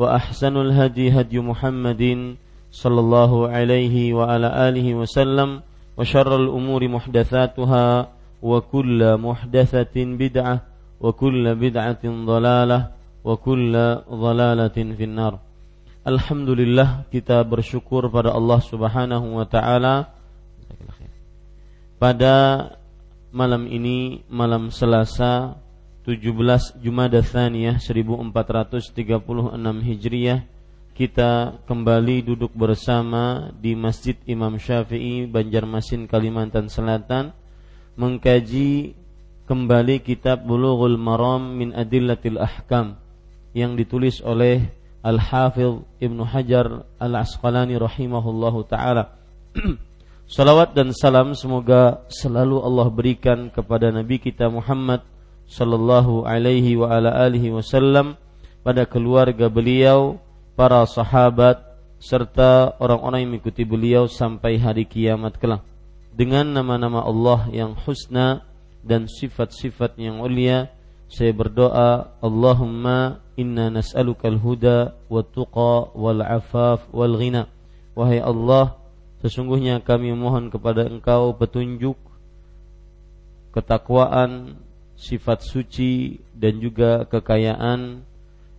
وأحسن الهدي هدي محمد صلى الله عليه وعلى آله وسلم وشر الأمور محدثاتها وكل محدثة بدعة وكل بدعة ضلالة وكل ضلالة في النار Alhamdulillah kita bersyukur pada Allah Subhanahu wa taala pada malam ini malam Selasa 17 Jumada Thaniyah 1436 Hijriyah kita kembali duduk bersama di Masjid Imam Syafi'i Banjarmasin Kalimantan Selatan mengkaji kembali kitab Bulughul Maram min Adillatil Ahkam yang ditulis oleh Al-Hafidh Ibnu Hajar Al-Asqalani rahimahullahu taala. Salawat dan salam semoga selalu Allah berikan kepada Nabi kita Muhammad sallallahu alaihi wa ala alihi wasallam pada keluarga beliau, para sahabat serta orang-orang yang mengikuti beliau sampai hari kiamat kelak. Dengan nama-nama Allah yang husna dan sifat-sifat yang mulia, saya berdoa, Allahumma inna nas'alukal huda wa tuqa wal afaf wal ghina. Wahai Allah, sesungguhnya kami mohon kepada Engkau petunjuk, ketakwaan, sifat suci dan juga kekayaan.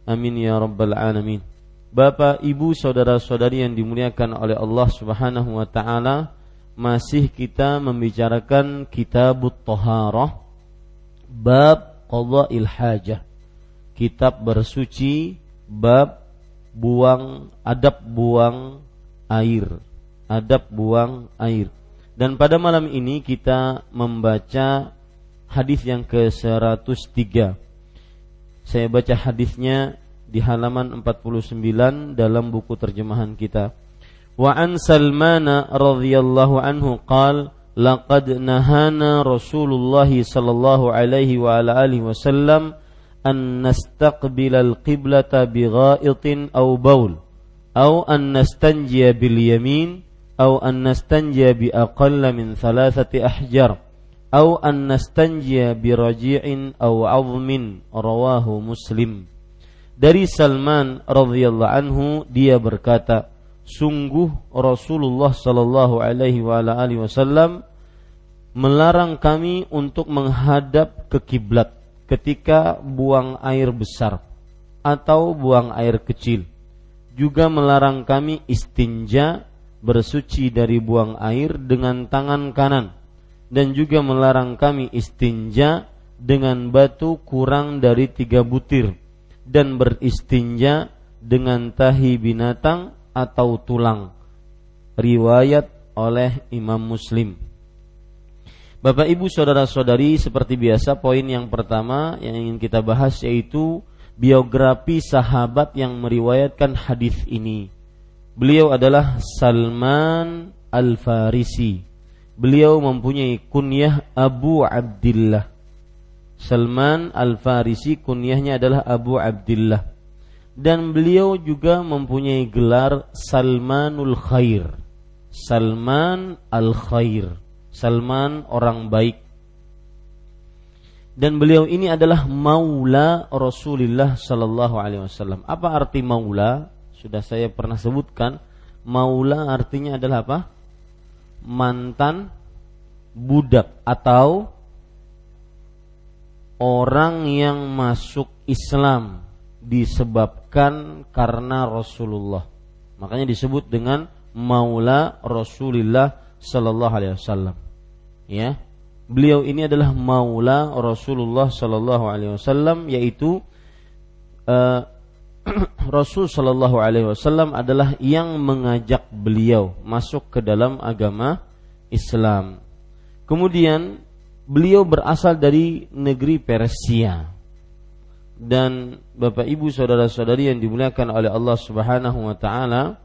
Amin ya rabbal alamin. Bapak, Ibu, saudara-saudari yang dimuliakan oleh Allah Subhanahu wa taala, masih kita membicarakan Kitabut Thaharah bab qada'il hajah. Kitab bersuci bab buang adab buang air. Adab buang air. Dan pada malam ini kita membaca hadis yang ke-103. Saya baca hadisnya di halaman 49 dalam buku terjemahan kita. Wa an Salman radhiyallahu anhu qala laqad nahana Rasulullah sallallahu alaihi wa ala alihi wasallam an nastaqbil al-qiblata bi gha'itin aw baul aw an nastanjiya bil yamin aw an nastanjiya bi aqalla min thalathati ahjar au an nastanjiya bi raji'in au 'azmin rawahu Muslim. Dari Salman radhiyallahu anhu dia berkata, sungguh Rasulullah sallallahu alaihi wa wasallam melarang kami untuk menghadap ke kiblat ketika buang air besar atau buang air kecil. Juga melarang kami istinja bersuci dari buang air dengan tangan kanan dan juga melarang kami istinja dengan batu kurang dari tiga butir dan beristinja dengan tahi binatang atau tulang. Riwayat oleh Imam Muslim. Bapak Ibu saudara-saudari seperti biasa poin yang pertama yang ingin kita bahas yaitu biografi sahabat yang meriwayatkan hadis ini. Beliau adalah Salman Al-Farisi beliau mempunyai kunyah Abu Abdullah. Salman Al-Farisi kunyahnya adalah Abu Abdullah. dan beliau juga mempunyai gelar Salmanul Khair. Salman Al Khair. Salman orang baik. Dan beliau ini adalah maula Rasulullah sallallahu alaihi wasallam. Apa arti maula? Sudah saya pernah sebutkan. Maula artinya adalah apa? Mantan budak atau orang yang masuk Islam disebabkan karena Rasulullah. Makanya disebut dengan maula Rasulullah sallallahu alaihi wasallam. Ya. Beliau ini adalah maula Rasulullah sallallahu alaihi wasallam yaitu uh, Rasul sallallahu alaihi wasallam adalah yang mengajak beliau masuk ke dalam agama Islam. Kemudian beliau berasal dari negeri Persia dan Bapak Ibu saudara-saudari yang dimuliakan oleh Allah Subhanahu wa taala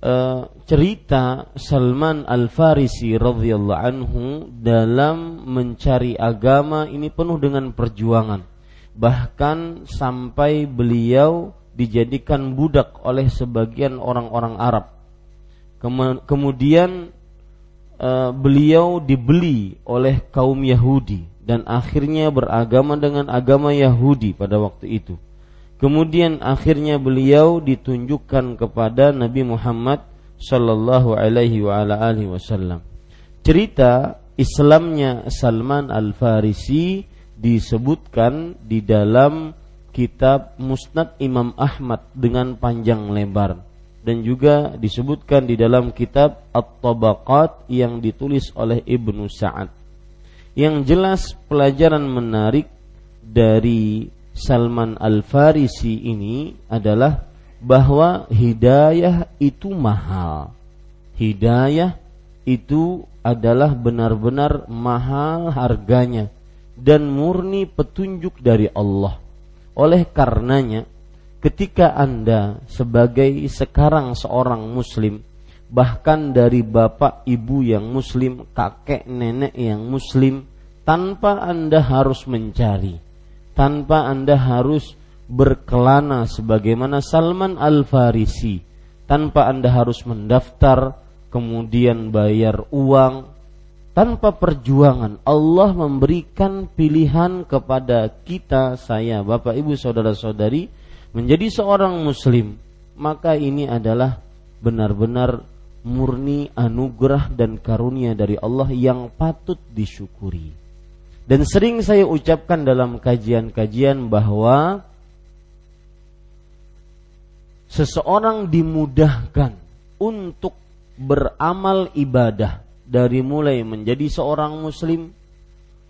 uh, cerita Salman Al-Farisi radhiyallahu anhu dalam mencari agama ini penuh dengan perjuangan bahkan sampai beliau dijadikan budak oleh sebagian orang-orang Arab kemudian uh, beliau dibeli oleh kaum Yahudi dan akhirnya beragama dengan agama Yahudi pada waktu itu. Kemudian akhirnya beliau ditunjukkan kepada Nabi Muhammad sallallahu alaihi wasallam. Cerita Islamnya Salman Al-Farisi disebutkan di dalam kitab Musnad Imam Ahmad dengan panjang lebar dan juga disebutkan di dalam kitab At-Tabaqat yang ditulis oleh Ibnu Sa'ad. Yang jelas pelajaran menarik dari Salman Al-Farisi ini adalah bahwa hidayah itu mahal. Hidayah itu adalah benar-benar mahal harganya dan murni petunjuk dari Allah. Oleh karenanya, ketika Anda sebagai sekarang seorang muslim bahkan dari bapak ibu yang muslim, kakek nenek yang muslim, tanpa Anda harus mencari, tanpa Anda harus berkelana sebagaimana Salman Al-Farisi, tanpa Anda harus mendaftar, kemudian bayar uang, tanpa perjuangan Allah memberikan pilihan kepada kita saya Bapak Ibu saudara-saudari menjadi seorang muslim maka ini adalah benar-benar murni anugerah dan karunia dari Allah yang patut disyukuri. Dan sering saya ucapkan dalam kajian-kajian bahwa seseorang dimudahkan untuk beramal ibadah dari mulai menjadi seorang muslim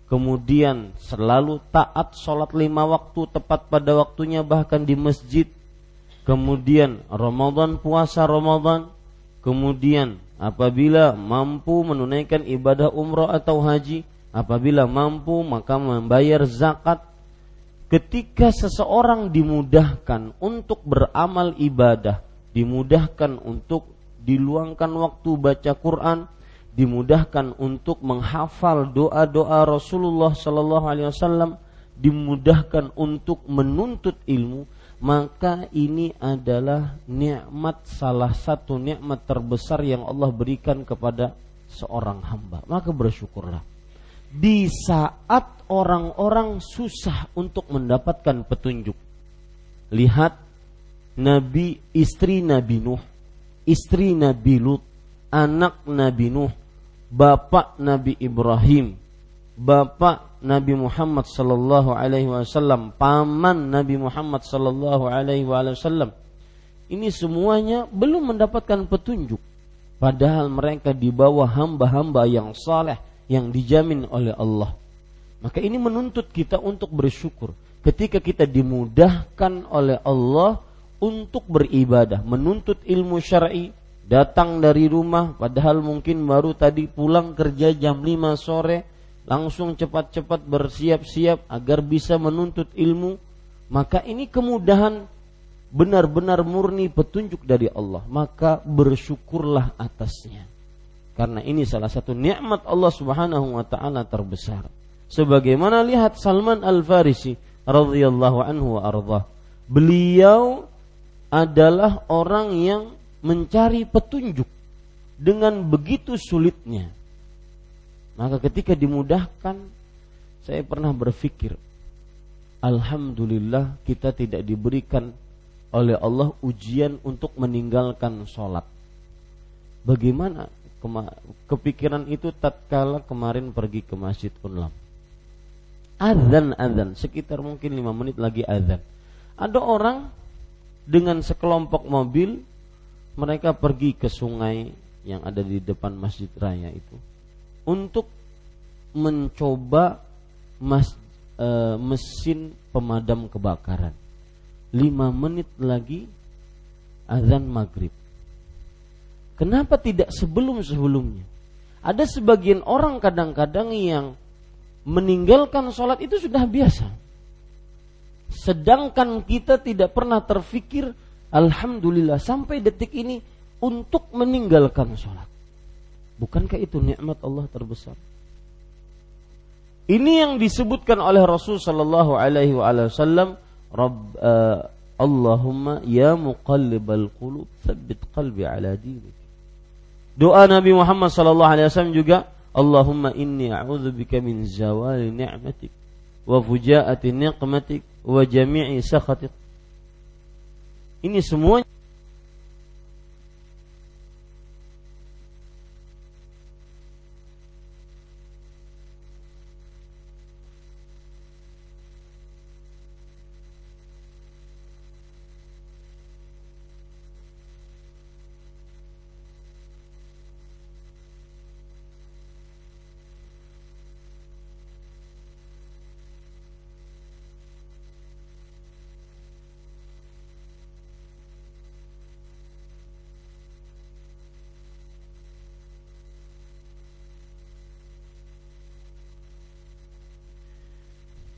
kemudian selalu taat sholat lima waktu tepat pada waktunya bahkan di masjid kemudian Ramadan puasa Ramadan Kemudian apabila mampu menunaikan ibadah umroh atau haji, apabila mampu maka membayar zakat. Ketika seseorang dimudahkan untuk beramal ibadah, dimudahkan untuk diluangkan waktu baca Quran, dimudahkan untuk menghafal doa-doa Rasulullah Sallallahu Alaihi Wasallam, dimudahkan untuk menuntut ilmu, maka ini adalah nikmat salah satu nikmat terbesar yang Allah berikan kepada seorang hamba. Maka bersyukurlah. Di saat orang-orang susah untuk mendapatkan petunjuk. Lihat Nabi istri Nabi Nuh, istri Nabi Lut, anak Nabi Nuh, bapak Nabi Ibrahim, bapak Nabi Muhammad sallallahu alaihi wasallam, paman Nabi Muhammad sallallahu alaihi wasallam. Ini semuanya belum mendapatkan petunjuk. Padahal mereka di bawah hamba-hamba yang saleh yang dijamin oleh Allah. Maka ini menuntut kita untuk bersyukur ketika kita dimudahkan oleh Allah untuk beribadah, menuntut ilmu syar'i, datang dari rumah padahal mungkin baru tadi pulang kerja jam 5 sore, langsung cepat-cepat bersiap-siap agar bisa menuntut ilmu, maka ini kemudahan benar-benar murni petunjuk dari Allah, maka bersyukurlah atasnya. Karena ini salah satu nikmat Allah Subhanahu wa taala terbesar. Sebagaimana lihat Salman Al-Farisi radhiyallahu anhu wa arda. Beliau adalah orang yang mencari petunjuk dengan begitu sulitnya. Maka ketika dimudahkan, saya pernah berpikir, Alhamdulillah kita tidak diberikan oleh Allah ujian untuk meninggalkan sholat. Bagaimana kepikiran itu tatkala kemarin pergi ke Masjid Unlam. Azan azan sekitar mungkin lima menit lagi azan. Ada orang dengan sekelompok mobil mereka pergi ke sungai yang ada di depan Masjid Raya itu untuk mencoba mas, e, mesin pemadam kebakaran. Lima menit lagi azan maghrib. Kenapa tidak sebelum-sebelumnya? Ada sebagian orang kadang-kadang yang meninggalkan sholat itu sudah biasa. Sedangkan kita tidak pernah terfikir, Alhamdulillah sampai detik ini untuk meninggalkan sholat. Bukankah itu nikmat Allah terbesar? Ini yang disebutkan oleh Rasul Sallallahu Alaihi Wasallam, Rabb uh, Allahumma ya muqallibal qulub tsabbit qalbi ala dinik. Doa Nabi Muhammad sallallahu alaihi wasallam juga Allahumma inni a'udzubika min zawali ni'matik wa fujaati niqmatik wa jami'i sakhatik. Ini semuanya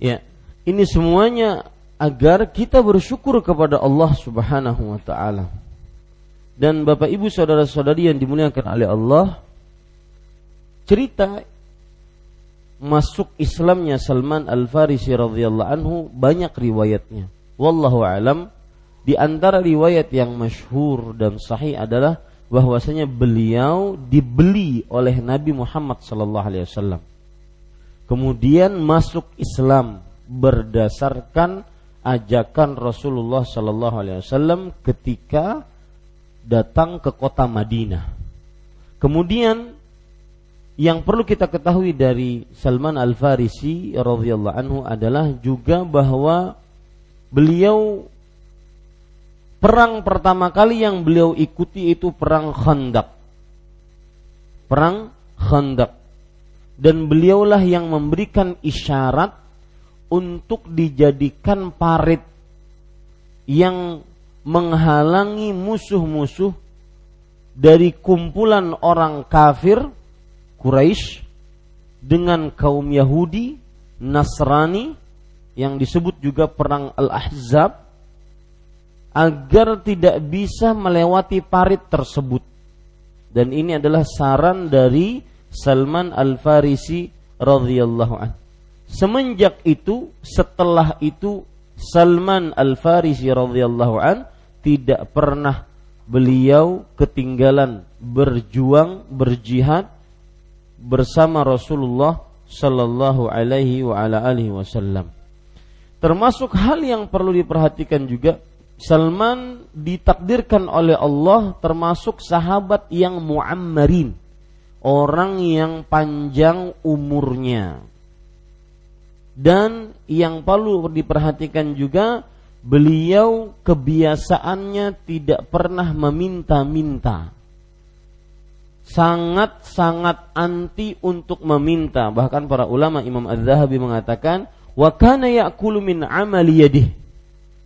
Ya, ini semuanya agar kita bersyukur kepada Allah Subhanahu wa taala. Dan Bapak Ibu saudara-saudari yang dimuliakan oleh Allah, cerita masuk Islamnya Salman Al-Farisi radhiyallahu anhu banyak riwayatnya. Wallahu alam di antara riwayat yang masyhur dan sahih adalah bahwasanya beliau dibeli oleh Nabi Muhammad sallallahu alaihi wasallam kemudian masuk Islam berdasarkan ajakan Rasulullah Sallallahu Alaihi Wasallam ketika datang ke kota Madinah. Kemudian yang perlu kita ketahui dari Salman Al Farisi radhiyallahu anhu adalah juga bahwa beliau perang pertama kali yang beliau ikuti itu perang Khandaq. Perang Khandaq dan beliaulah yang memberikan isyarat untuk dijadikan parit yang menghalangi musuh-musuh dari kumpulan orang kafir Quraisy dengan kaum Yahudi, Nasrani yang disebut juga perang Al-Ahzab agar tidak bisa melewati parit tersebut. Dan ini adalah saran dari Salman Al-Farisi radhiyallahu an. Semenjak itu, setelah itu Salman Al-Farisi radhiyallahu an tidak pernah beliau ketinggalan berjuang berjihad bersama Rasulullah sallallahu alaihi wa ala alihi wasallam. Termasuk hal yang perlu diperhatikan juga Salman ditakdirkan oleh Allah termasuk sahabat yang muammarin orang yang panjang umurnya. Dan yang perlu diperhatikan juga beliau kebiasaannya tidak pernah meminta-minta. Sangat-sangat anti untuk meminta. Bahkan para ulama Imam Az-Zahabi mengatakan, "Wa kana ya'kulu min amali yadih."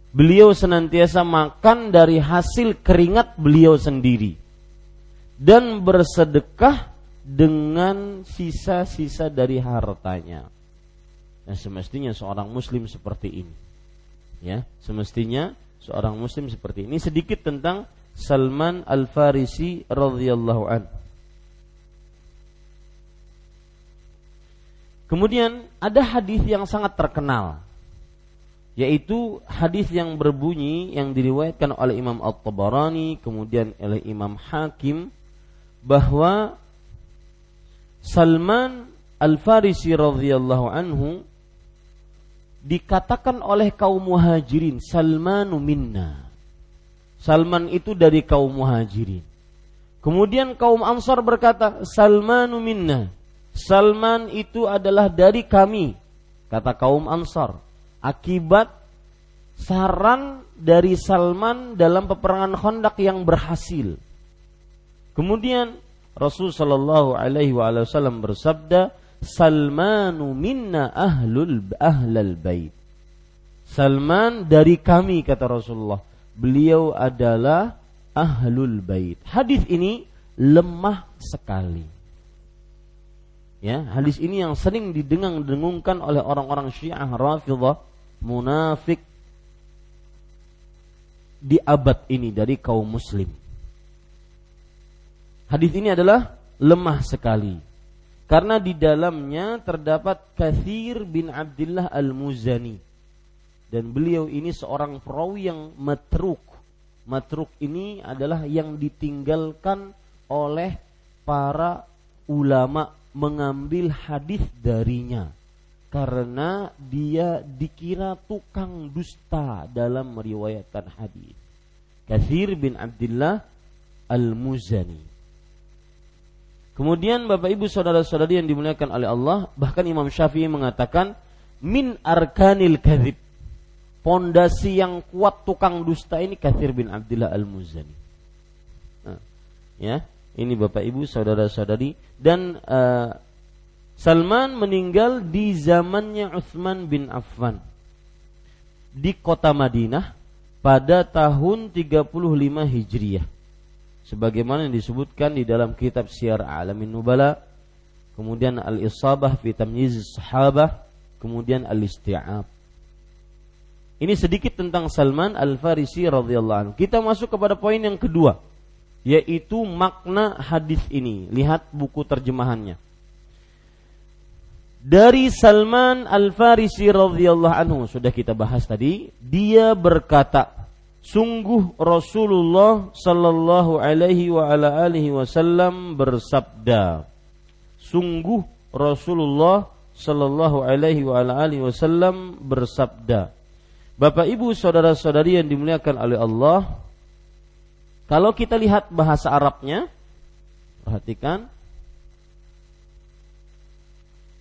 Beliau senantiasa makan dari hasil keringat beliau sendiri dan bersedekah dengan sisa-sisa dari hartanya. Nah, semestinya seorang muslim seperti ini. Ya, semestinya seorang muslim seperti ini. Sedikit tentang Salman Al-Farisi radhiyallahu an. Kemudian ada hadis yang sangat terkenal yaitu hadis yang berbunyi yang diriwayatkan oleh Imam At-Tabarani kemudian oleh Imam Hakim bahwa Salman Al-Farisi radhiyallahu anhu dikatakan oleh kaum muhajirin Salmanu minna. Salman itu dari kaum muhajirin. Kemudian kaum Ansar berkata, Salmanu minna. Salman itu adalah dari kami, kata kaum Ansar akibat saran dari Salman dalam peperangan Khandaq yang berhasil. Kemudian Rasul Shallallahu Alaihi Wasallam bersabda, Salmanu minna ahlul ahlal bait. Salman dari kami kata Rasulullah. Beliau adalah ahlul bait. Hadis ini lemah sekali. Ya, hadis ini yang sering didengung-dengungkan oleh orang-orang Syiah Rafidhah munafik di abad ini dari kaum muslim. Hadis ini adalah lemah sekali karena di dalamnya terdapat Kathir bin Abdullah Al-Muzani dan beliau ini seorang perawi yang matruk. Matruk ini adalah yang ditinggalkan oleh para ulama mengambil hadis darinya karena dia dikira tukang dusta dalam meriwayatkan hadis. Kathir bin Abdullah Al-Muzani. Kemudian Bapak Ibu saudara-saudari yang dimuliakan oleh Allah, bahkan Imam Syafi'i mengatakan min arkanil kadzib. Pondasi yang kuat tukang dusta ini Kathir bin Abdullah Al-Muzani. Nah, ya, ini Bapak Ibu saudara-saudari dan uh, Salman meninggal di zamannya Utsman bin Affan di kota Madinah pada tahun 35 Hijriah. Sebagaimana yang disebutkan di dalam kitab Syiar Alamin Nubala, kemudian Al-Isabah fi Tamyiz Sahabah, kemudian Al-Isti'ab. Ini sedikit tentang Salman Al-Farisi radhiyallahu anhu. Kita masuk kepada poin yang kedua, yaitu makna hadis ini. Lihat buku terjemahannya dari Salman Al Farisi radhiyallahu anhu sudah kita bahas tadi dia berkata sungguh Rasulullah sallallahu alaihi wa ala alihi wasallam bersabda sungguh Rasulullah sallallahu alaihi wa ala alihi wasallam bersabda Bapak Ibu saudara-saudari yang dimuliakan oleh Allah kalau kita lihat bahasa Arabnya perhatikan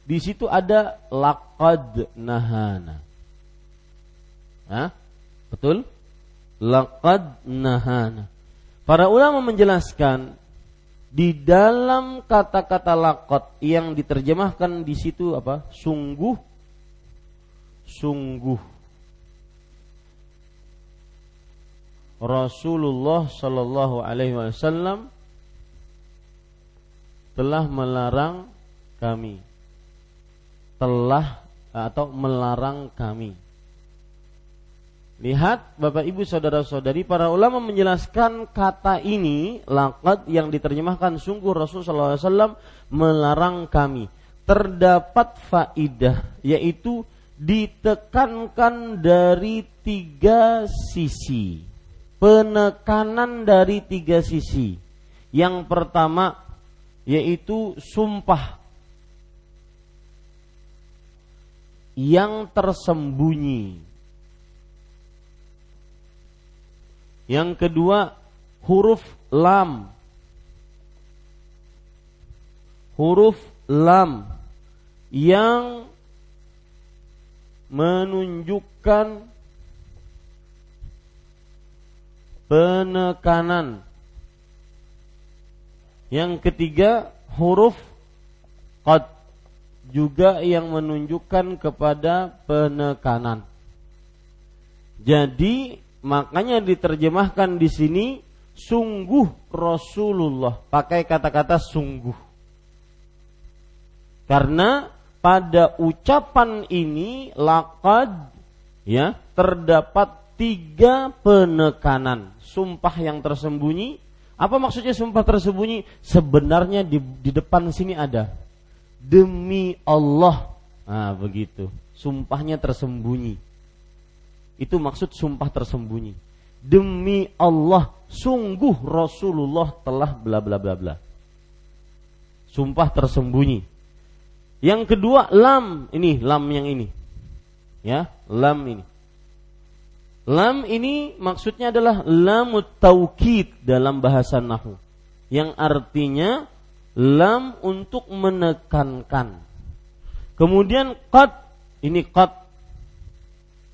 di situ ada laqad nahana. Hah? Betul? Laqad nahana. Para ulama menjelaskan di dalam kata-kata laqad yang diterjemahkan di situ apa? Sungguh sungguh Rasulullah Shallallahu Alaihi Wasallam telah melarang kami telah atau melarang kami. Lihat Bapak Ibu saudara-saudari para ulama menjelaskan kata ini laqad yang diterjemahkan sungguh Rasulullah SAW melarang kami. Terdapat faidah yaitu ditekankan dari tiga sisi. Penekanan dari tiga sisi. Yang pertama yaitu sumpah yang tersembunyi. Yang kedua, huruf lam. Huruf lam yang menunjukkan penekanan. Yang ketiga, huruf qad juga yang menunjukkan kepada penekanan. Jadi makanya diterjemahkan di sini sungguh Rasulullah pakai kata-kata sungguh. Karena pada ucapan ini lakad ya terdapat tiga penekanan sumpah yang tersembunyi. Apa maksudnya sumpah tersembunyi? Sebenarnya di, di depan sini ada demi Allah. Nah, begitu. Sumpahnya tersembunyi. Itu maksud sumpah tersembunyi. Demi Allah, sungguh Rasulullah telah bla bla bla bla. Sumpah tersembunyi. Yang kedua lam, ini lam yang ini. Ya, lam ini. Lam ini maksudnya adalah lamut taukid dalam bahasa nahu. Yang artinya lam untuk menekankan. Kemudian qad ini qad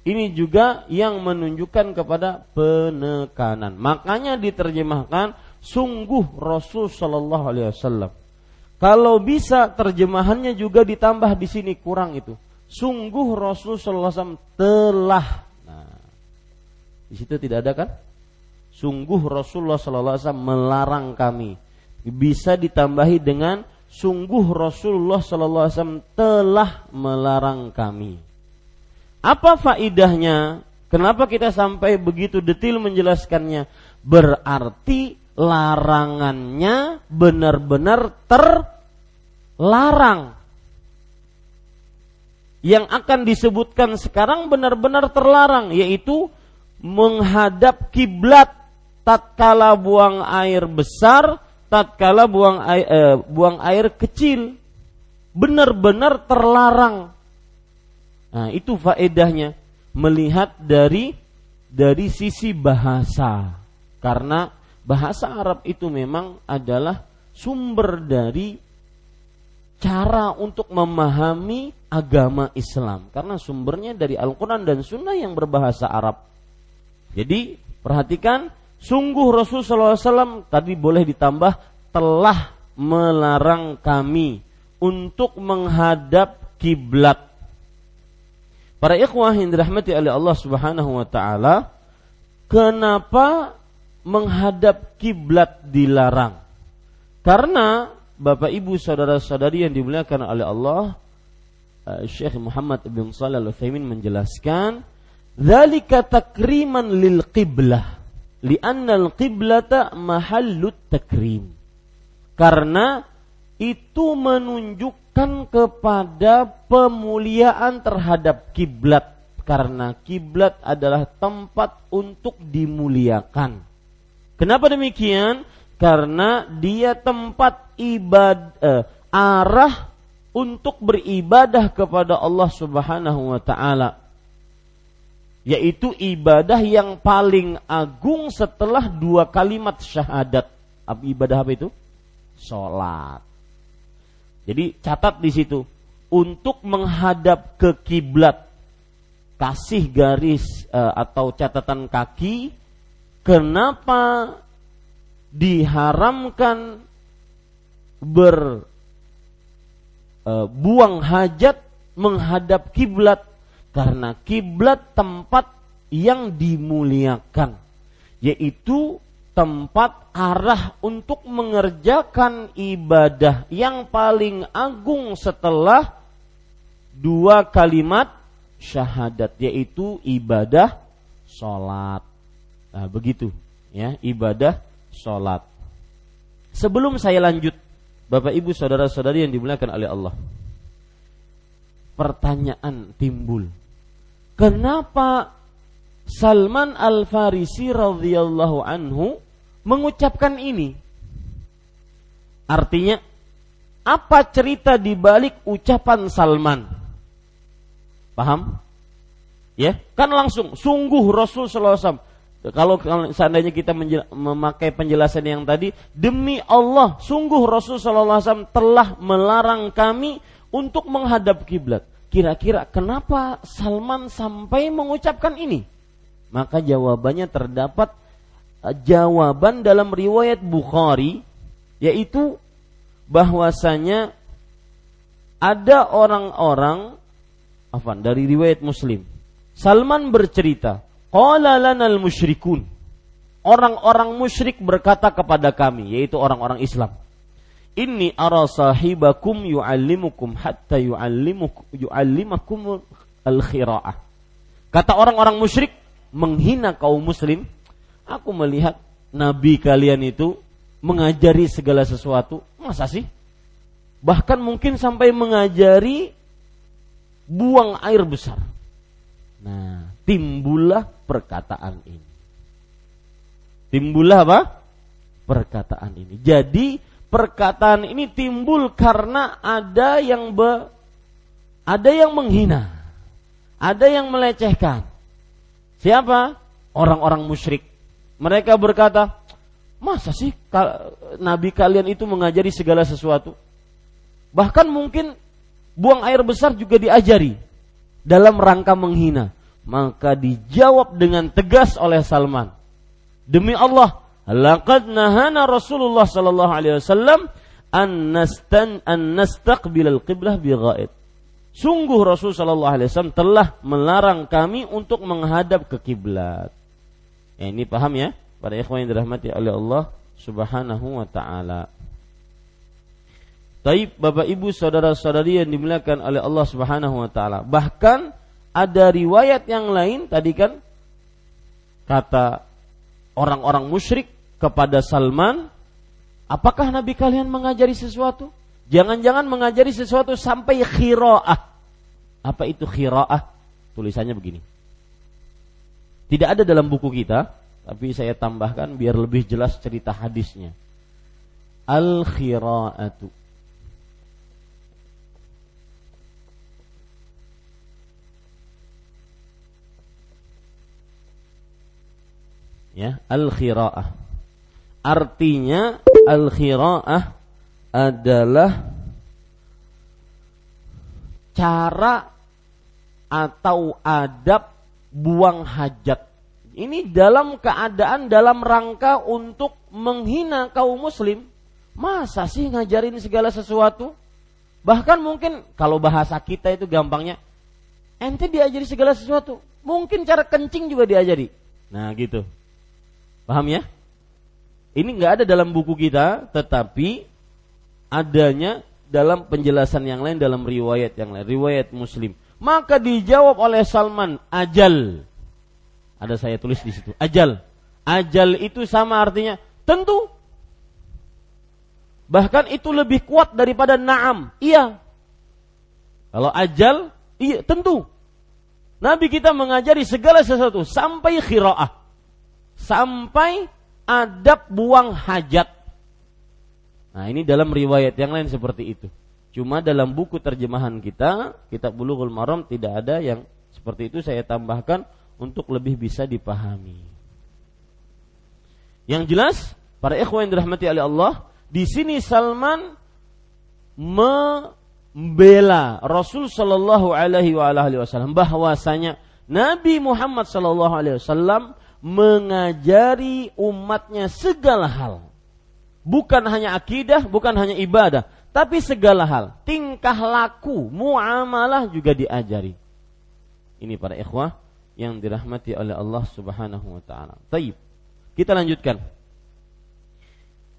ini juga yang menunjukkan kepada penekanan. Makanya diterjemahkan sungguh Rasul Shallallahu Alaihi Wasallam. Kalau bisa terjemahannya juga ditambah di sini kurang itu. Sungguh Rasul Shallallahu Alaihi Wasallam telah. Nah, di situ tidak ada kan? Sungguh Rasulullah Shallallahu Alaihi Wasallam melarang kami. Bisa ditambahi dengan sungguh Rasulullah Shallallahu Alaihi Wasallam telah melarang kami. Apa faidahnya? Kenapa kita sampai begitu detail menjelaskannya? Berarti larangannya benar-benar terlarang. Yang akan disebutkan sekarang benar-benar terlarang yaitu menghadap kiblat tatkala buang air besar, tatkala buang air, eh, buang air kecil. Benar-benar terlarang Nah, itu faedahnya melihat dari dari sisi bahasa. Karena bahasa Arab itu memang adalah sumber dari cara untuk memahami agama Islam karena sumbernya dari Al-Qur'an dan Sunnah yang berbahasa Arab. Jadi perhatikan sungguh Rasul SAW tadi boleh ditambah telah melarang kami untuk menghadap kiblat Para ikhwah yang dirahmati oleh Allah Subhanahu wa taala, kenapa menghadap kiblat dilarang? Karena Bapak Ibu saudara-saudari yang dimuliakan oleh Allah, eh, Syekh Muhammad bin Shalih Al-Utsaimin menjelaskan, "Dzalika takriman lil qiblah." Lianna al-qiblata mahallut takrim. Karena itu menunjuk menunjukkan kepada pemuliaan terhadap kiblat karena kiblat adalah tempat untuk dimuliakan. Kenapa demikian? Karena dia tempat ibadah eh, arah untuk beribadah kepada Allah Subhanahu wa taala. Yaitu ibadah yang paling agung setelah dua kalimat syahadat. Ibadah apa itu? Salat. Jadi catat di situ untuk menghadap ke kiblat kasih garis uh, atau catatan kaki kenapa diharamkan berbuang uh, hajat menghadap kiblat? Karena kiblat tempat yang dimuliakan yaitu tempat arah untuk mengerjakan ibadah yang paling agung setelah dua kalimat syahadat yaitu ibadah sholat. Nah, begitu ya ibadah sholat. Sebelum saya lanjut, Bapak Ibu saudara-saudari yang dimuliakan oleh Allah, pertanyaan timbul. Kenapa Salman Al Farisi radhiyallahu anhu mengucapkan ini. Artinya apa cerita di balik ucapan Salman? Paham? Ya, kan langsung sungguh Rasul sallallahu kalau seandainya kita memakai penjelasan yang tadi, demi Allah, sungguh Rasul Wasallam telah melarang kami untuk menghadap kiblat. Kira-kira kenapa Salman sampai mengucapkan ini? Maka jawabannya terdapat jawaban dalam riwayat Bukhari yaitu bahwasanya ada orang-orang afan dari riwayat Muslim. Salman bercerita, "Qala lanal musyrikun." Orang-orang musyrik berkata kepada kami, yaitu orang-orang Islam. Inni ara sahibakum yu'allimukum hatta yu'allimukum yu'allimakum al-khira'ah. Kata orang-orang musyrik, menghina kaum muslim, aku melihat nabi kalian itu mengajari segala sesuatu. Masa sih? Bahkan mungkin sampai mengajari buang air besar. Nah, timbullah perkataan ini. Timbullah apa? Perkataan ini. Jadi perkataan ini timbul karena ada yang be, ada yang menghina, ada yang melecehkan. Siapa? Orang-orang musyrik. Mereka berkata, masa sih nabi kalian itu mengajari segala sesuatu? Bahkan mungkin buang air besar juga diajari dalam rangka menghina. Maka dijawab dengan tegas oleh Salman. Demi Allah, laqad nahana Rasulullah sallallahu alaihi wasallam an nastan an nastaqbil al-qiblah bi ghaib. Sungguh Rasul sallallahu alaihi wasallam telah melarang kami untuk menghadap ke kiblat. Ya, ini paham ya? Pada ikhwan yang dirahmati oleh Allah Subhanahu wa taala. Taib Bapak Ibu saudara-saudari yang dimuliakan oleh Allah Subhanahu wa taala. Bahkan ada riwayat yang lain tadi kan kata orang-orang musyrik kepada Salman, "Apakah nabi kalian mengajari sesuatu?" Jangan-jangan mengajari sesuatu sampai khiraah. Apa itu khiraah? Tulisannya begini. Tidak ada dalam buku kita, tapi saya tambahkan biar lebih jelas cerita hadisnya. Al-khiraatu ya al-khiraah. Artinya al-khiraah adalah cara atau adab buang hajat. Ini dalam keadaan dalam rangka untuk menghina kaum muslim. Masa sih ngajarin segala sesuatu? Bahkan mungkin kalau bahasa kita itu gampangnya ente diajari segala sesuatu. Mungkin cara kencing juga diajari. Nah gitu. Paham ya? Ini nggak ada dalam buku kita, tetapi adanya dalam penjelasan yang lain dalam riwayat yang lain, riwayat Muslim. Maka dijawab oleh Salman, ajal. Ada saya tulis di situ, ajal. Ajal itu sama artinya tentu. Bahkan itu lebih kuat daripada naam. Iya. Kalau ajal, iya tentu. Nabi kita mengajari segala sesuatu sampai khiraah sampai adab buang hajat. Nah, ini dalam riwayat yang lain seperti itu. Cuma dalam buku terjemahan kita, kitab Bulughul Maram tidak ada yang seperti itu saya tambahkan untuk lebih bisa dipahami. Yang jelas, para ikhwan yang dirahmati oleh Allah, di sini Salman membela Rasul Shallallahu Alaihi Wasallam bahwasanya Nabi Muhammad Shallallahu Alaihi Wasallam mengajari umatnya segala hal. Bukan hanya akidah, bukan hanya ibadah, tapi segala hal. Tingkah laku, muamalah juga diajari. Ini para ikhwah yang dirahmati oleh Allah Subhanahu wa taala. Taib. Kita lanjutkan.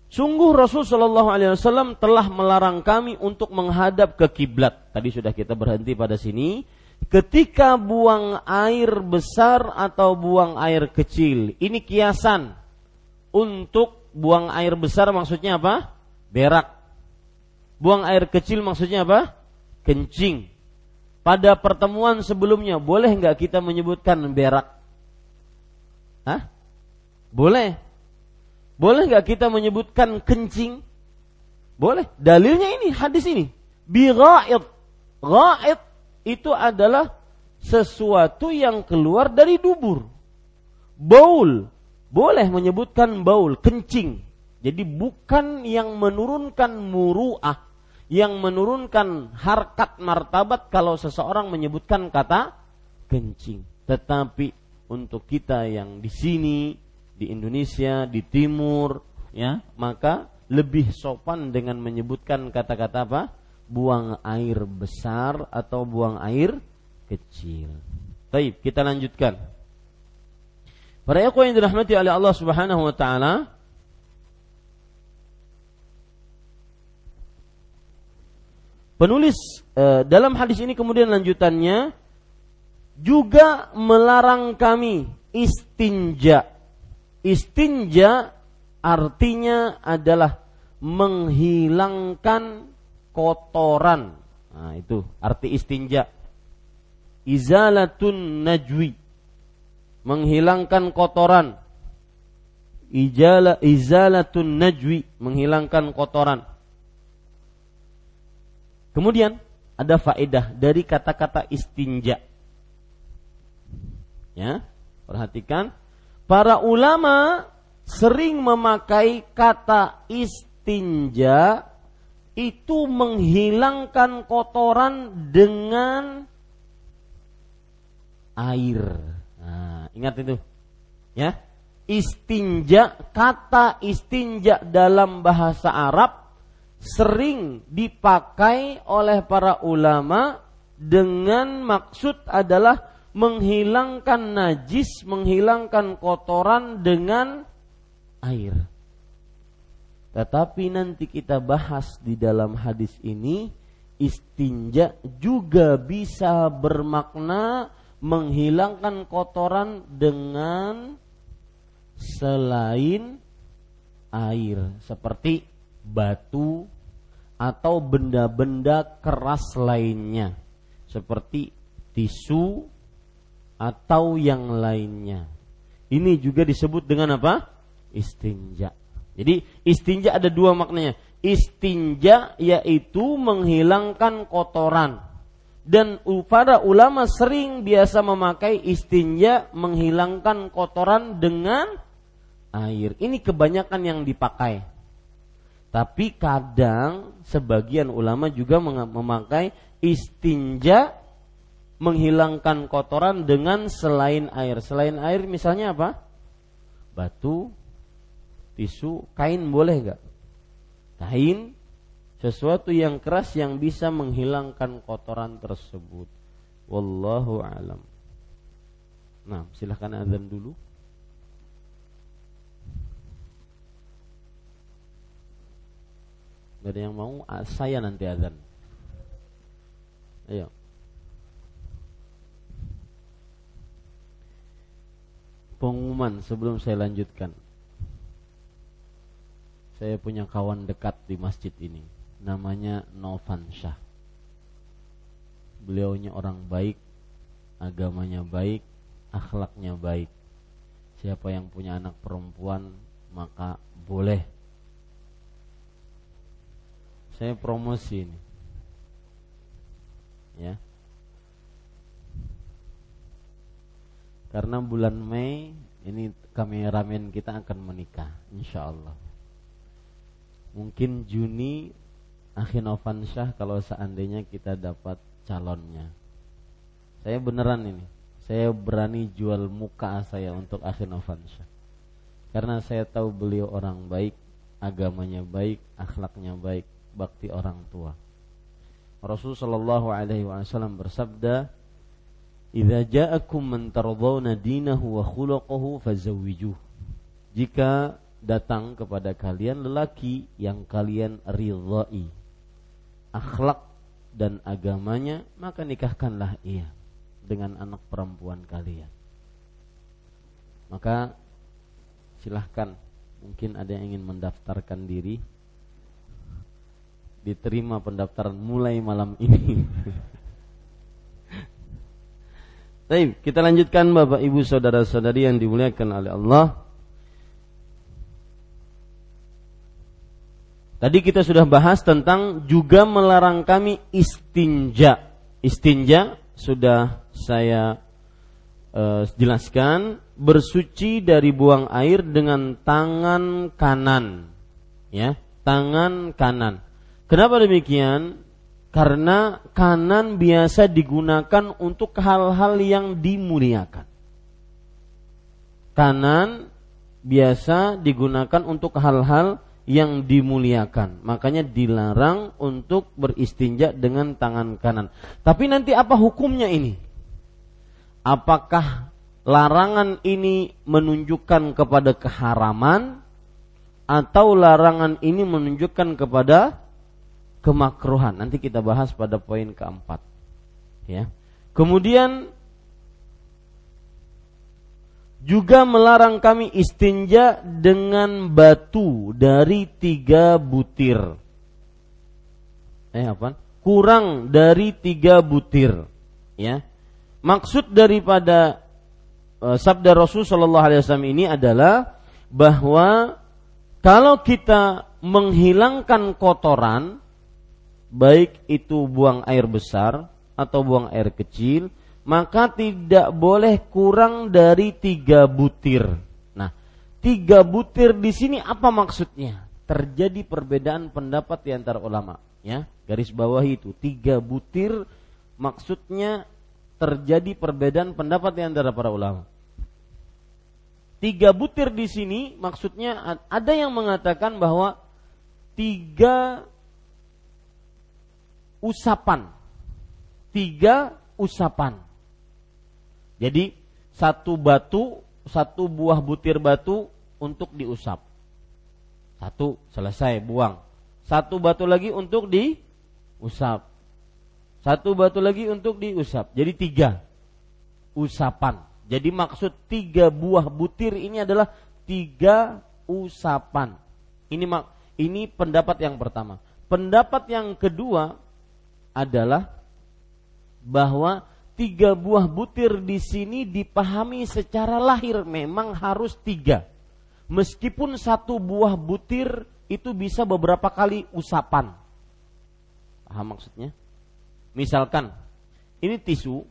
Sungguh Rasul Shallallahu Alaihi Wasallam telah melarang kami untuk menghadap ke kiblat. Tadi sudah kita berhenti pada sini ketika buang air besar atau buang air kecil. Ini kiasan untuk buang air besar maksudnya apa? Berak. Buang air kecil maksudnya apa? Kencing. Pada pertemuan sebelumnya boleh nggak kita menyebutkan berak? Hah? Boleh. Boleh nggak kita menyebutkan kencing? Boleh. Dalilnya ini hadis ini. Bi. Ghaid itu adalah sesuatu yang keluar dari dubur. Baul, boleh menyebutkan baul, kencing. Jadi bukan yang menurunkan muruah, yang menurunkan harkat martabat kalau seseorang menyebutkan kata kencing. Tetapi untuk kita yang di sini, di Indonesia, di timur, ya, maka lebih sopan dengan menyebutkan kata-kata apa? buang air besar atau buang air kecil. Baik, kita lanjutkan. Para ikhwan yang dirahmati oleh Allah Subhanahu wa taala, penulis e, dalam hadis ini kemudian lanjutannya juga melarang kami istinja. Istinja artinya adalah menghilangkan kotoran. Nah, itu arti istinja. Izalatun najwi. menghilangkan kotoran. Ijala izalatun najwi, menghilangkan kotoran. Kemudian ada faedah dari kata-kata istinja. Ya, perhatikan para ulama sering memakai kata istinja itu menghilangkan kotoran dengan air. Nah, ingat itu. Ya. Istinja, kata istinja dalam bahasa Arab sering dipakai oleh para ulama dengan maksud adalah menghilangkan najis, menghilangkan kotoran dengan air. Tetapi nanti kita bahas di dalam hadis ini istinja juga bisa bermakna menghilangkan kotoran dengan selain air seperti batu atau benda-benda keras lainnya seperti tisu atau yang lainnya. Ini juga disebut dengan apa? Istinja. Jadi istinja ada dua maknanya. Istinja yaitu menghilangkan kotoran. Dan para ulama sering biasa memakai istinja menghilangkan kotoran dengan air. Ini kebanyakan yang dipakai. Tapi kadang sebagian ulama juga memakai istinja menghilangkan kotoran dengan selain air. Selain air misalnya apa? Batu, tisu, kain boleh gak? Kain sesuatu yang keras yang bisa menghilangkan kotoran tersebut. Wallahu alam. Nah, silahkan azan dulu. Gak ada yang mau, ah, saya nanti azan. Ayo. Pengumuman sebelum saya lanjutkan saya punya kawan dekat di masjid ini namanya Novan beliaunya orang baik agamanya baik akhlaknya baik siapa yang punya anak perempuan maka boleh saya promosi ini ya karena bulan Mei ini kameramen kita akan menikah insya Allah mungkin Juni Akhin Syah kalau seandainya kita dapat calonnya. Saya beneran ini. Saya berani jual muka saya untuk Akhin Syah. Karena saya tahu beliau orang baik, agamanya baik, akhlaknya baik, bakti orang tua. Rasul sallallahu alaihi wasallam bersabda, "Idza ja'akum man tardawna dinahu wa khuluquhu fazawwijuh." Jika datang kepada kalian lelaki yang kalian ridhai akhlak dan agamanya maka nikahkanlah ia dengan anak perempuan kalian maka silahkan mungkin ada yang ingin mendaftarkan diri diterima pendaftaran mulai malam ini Baik, kita lanjutkan Bapak Ibu saudara-saudari yang dimuliakan oleh Allah. Tadi kita sudah bahas tentang juga melarang kami istinja. Istinja sudah saya uh, jelaskan bersuci dari buang air dengan tangan kanan. Ya, tangan kanan. Kenapa demikian? Karena kanan biasa digunakan untuk hal-hal yang dimuliakan. Kanan biasa digunakan untuk hal-hal yang dimuliakan. Makanya dilarang untuk beristinja dengan tangan kanan. Tapi nanti apa hukumnya ini? Apakah larangan ini menunjukkan kepada keharaman atau larangan ini menunjukkan kepada kemakruhan? Nanti kita bahas pada poin keempat. Ya. Kemudian juga melarang kami istinja dengan batu dari tiga butir. Eh apa? Kurang dari tiga butir. Ya. Maksud daripada uh, sabda Rasul Shallallahu Alaihi Wasallam ini adalah bahwa kalau kita menghilangkan kotoran, baik itu buang air besar atau buang air kecil, maka tidak boleh kurang dari tiga butir. Nah, tiga butir di sini apa maksudnya? Terjadi perbedaan pendapat di antara ulama. Ya, garis bawah itu tiga butir maksudnya terjadi perbedaan pendapat di antara para ulama. Tiga butir di sini maksudnya ada yang mengatakan bahwa tiga usapan. Tiga usapan. Jadi satu batu, satu buah butir batu untuk diusap. Satu selesai buang. Satu batu lagi untuk diusap. Satu batu lagi untuk diusap. Jadi tiga usapan. Jadi maksud tiga buah butir ini adalah tiga usapan. Ini mak ini pendapat yang pertama. Pendapat yang kedua adalah bahwa tiga buah butir di sini dipahami secara lahir memang harus tiga. Meskipun satu buah butir itu bisa beberapa kali usapan. Paham maksudnya? Misalkan ini tisu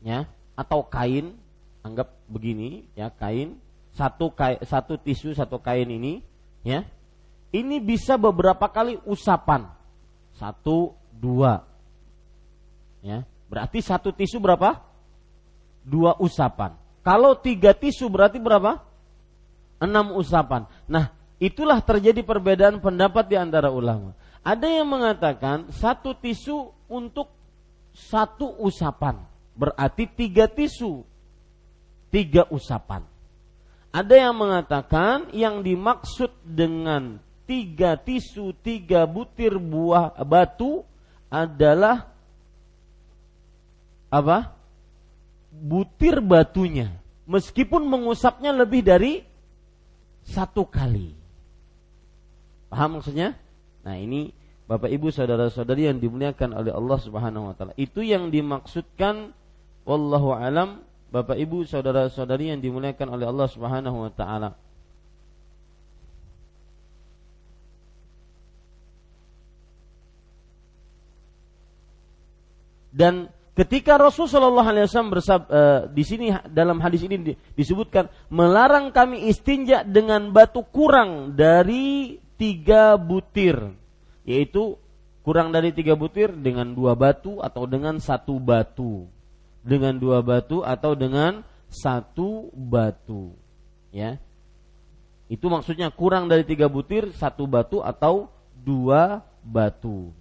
ya atau kain, anggap begini ya kain, satu kain, satu tisu satu kain ini ya. Ini bisa beberapa kali usapan. Satu, dua. Ya, berarti satu tisu berapa? Dua usapan. Kalau tiga tisu berarti berapa? Enam usapan. Nah, itulah terjadi perbedaan pendapat di antara ulama. Ada yang mengatakan satu tisu untuk satu usapan. Berarti tiga tisu. Tiga usapan. Ada yang mengatakan yang dimaksud dengan tiga tisu, tiga butir buah batu adalah apa? Butir batunya. Meskipun mengusapnya lebih dari satu kali. Paham maksudnya? Nah ini Bapak Ibu saudara-saudari yang dimuliakan oleh Allah Subhanahu wa taala. Itu yang dimaksudkan wallahu alam Bapak Ibu saudara-saudari yang dimuliakan oleh Allah Subhanahu wa taala. Dan ketika Rasul Shallallahu Alaihi Wasallam bersab, uh, di sini dalam hadis ini di, disebutkan melarang kami istinja dengan batu kurang dari tiga butir, yaitu kurang dari tiga butir dengan dua batu atau dengan satu batu, dengan dua batu atau dengan satu batu, ya. Itu maksudnya kurang dari tiga butir, satu batu atau dua batu.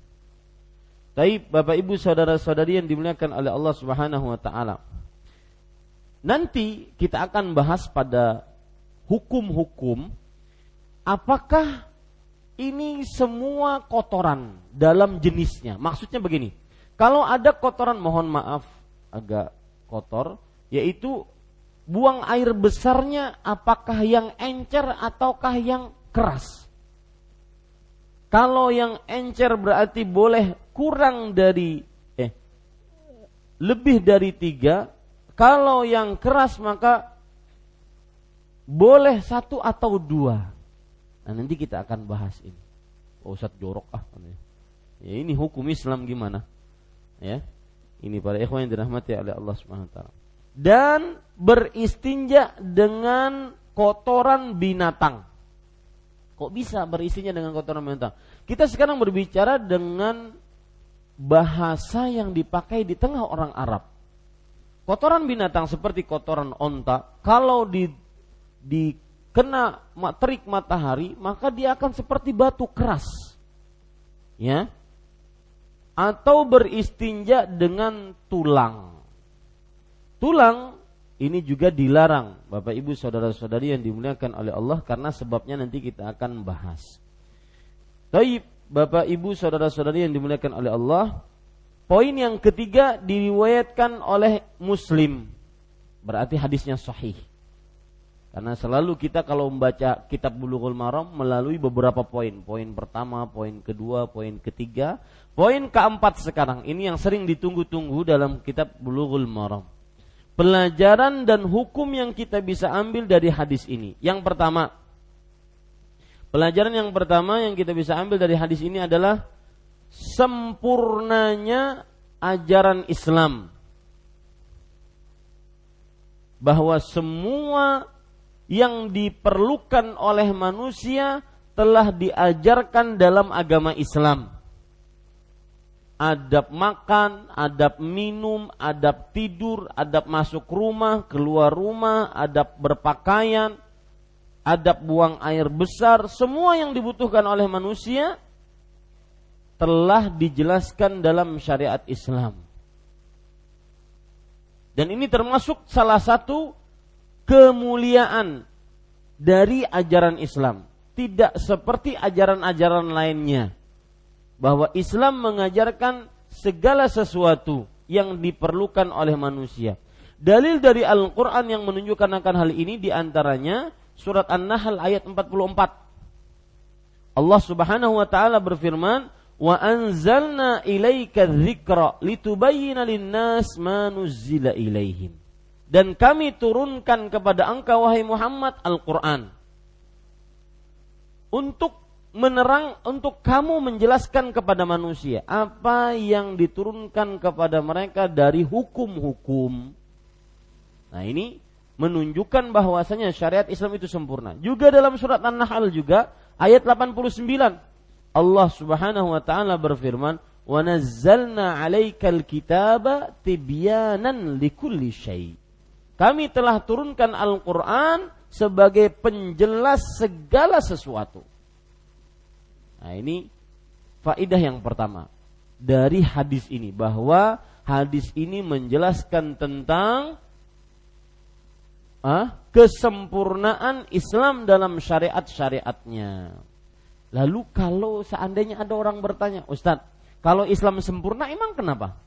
Tapi Bapak Ibu saudara-saudari yang dimuliakan oleh Allah Subhanahu wa taala. Nanti kita akan bahas pada hukum-hukum apakah ini semua kotoran dalam jenisnya. Maksudnya begini. Kalau ada kotoran mohon maaf agak kotor yaitu buang air besarnya apakah yang encer ataukah yang keras. Kalau yang encer berarti boleh kurang dari eh lebih dari tiga. Kalau yang keras maka boleh satu atau dua. Nah nanti kita akan bahas ini. Oh, Ustaz jorok ah. Ya ini hukum Islam gimana? Ya. Ini para ikhwan yang dirahmati oleh Allah Subhanahu wa taala. Dan beristinja dengan kotoran binatang. Kok bisa berisinya dengan kotoran binatang? Kita sekarang berbicara dengan bahasa yang dipakai di tengah orang Arab. Kotoran binatang seperti kotoran onta, kalau di dikena terik matahari, maka dia akan seperti batu keras. Ya. Atau beristinja dengan tulang. Tulang ini juga dilarang Bapak Ibu saudara-saudari yang dimuliakan oleh Allah karena sebabnya nanti kita akan bahas. Taib Bapak Ibu saudara-saudari yang dimuliakan oleh Allah, poin yang ketiga diriwayatkan oleh Muslim. Berarti hadisnya sahih. Karena selalu kita kalau membaca kitab Bulughul Maram melalui beberapa poin. Poin pertama, poin kedua, poin ketiga, poin keempat sekarang. Ini yang sering ditunggu-tunggu dalam kitab Bulughul Maram pelajaran dan hukum yang kita bisa ambil dari hadis ini. Yang pertama, pelajaran yang pertama yang kita bisa ambil dari hadis ini adalah sempurnanya ajaran Islam. Bahwa semua yang diperlukan oleh manusia telah diajarkan dalam agama Islam adab makan, adab minum, adab tidur, adab masuk rumah, keluar rumah, adab berpakaian, adab buang air besar, semua yang dibutuhkan oleh manusia telah dijelaskan dalam syariat Islam. Dan ini termasuk salah satu kemuliaan dari ajaran Islam. Tidak seperti ajaran-ajaran lainnya bahwa Islam mengajarkan segala sesuatu yang diperlukan oleh manusia. Dalil dari Al-Quran yang menunjukkan akan hal ini di antaranya surat An-Nahl ayat 44. Allah subhanahu wa ta'ala berfirman, Wa anzalna ilaika dzikra litubayyana lin-nas ma nuzzila ilaihim. Dan kami turunkan kepada engkau wahai Muhammad Al-Qur'an untuk menerang untuk kamu menjelaskan kepada manusia apa yang diturunkan kepada mereka dari hukum-hukum. Nah, ini menunjukkan bahwasanya syariat Islam itu sempurna. Juga dalam surat An-Nahl juga ayat 89 Allah Subhanahu wa taala berfirman, "Wa nazzalna 'alaikal kitaba tibyanan likulli syai." Kami telah turunkan Al-Qur'an sebagai penjelas segala sesuatu. Nah, ini faidah yang pertama dari hadis ini bahwa hadis ini menjelaskan tentang ah, kesempurnaan Islam dalam syariat-syariatnya. Lalu kalau seandainya ada orang bertanya, Ustadz, kalau Islam sempurna emang kenapa?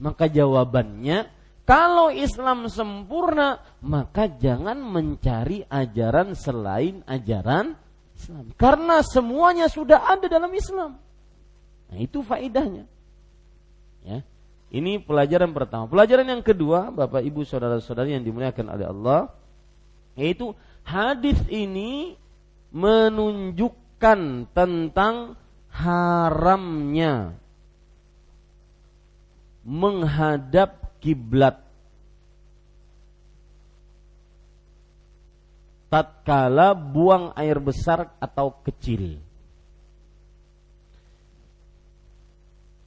Maka jawabannya, kalau Islam sempurna, maka jangan mencari ajaran selain ajaran Islam. Karena semuanya sudah ada dalam Islam. Nah, itu faedahnya. Ya. Ini pelajaran pertama. Pelajaran yang kedua, Bapak Ibu saudara-saudari yang dimuliakan oleh Allah, yaitu hadis ini menunjukkan tentang haramnya menghadap kiblat tatkala buang air besar atau kecil.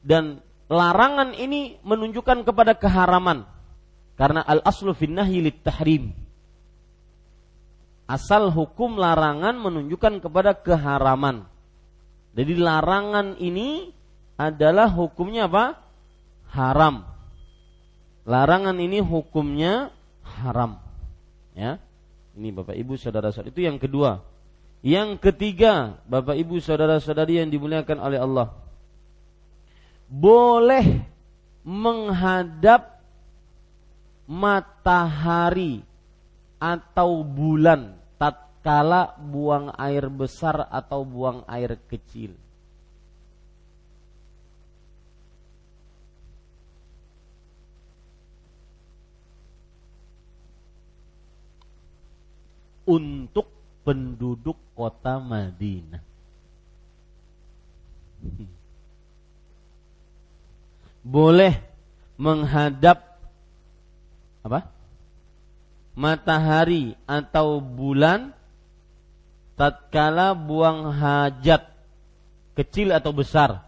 Dan larangan ini menunjukkan kepada keharaman karena al aslu finnahi tahrim. Asal hukum larangan menunjukkan kepada keharaman. Jadi larangan ini adalah hukumnya apa? Haram. Larangan ini hukumnya haram. Ya. Ini Bapak Ibu saudara-saudari itu yang kedua. Yang ketiga, Bapak Ibu saudara-saudari yang dimuliakan oleh Allah. Boleh menghadap matahari atau bulan tatkala buang air besar atau buang air kecil. Untuk penduduk kota Madinah. Boleh menghadap apa? Matahari atau bulan tatkala buang hajat kecil atau besar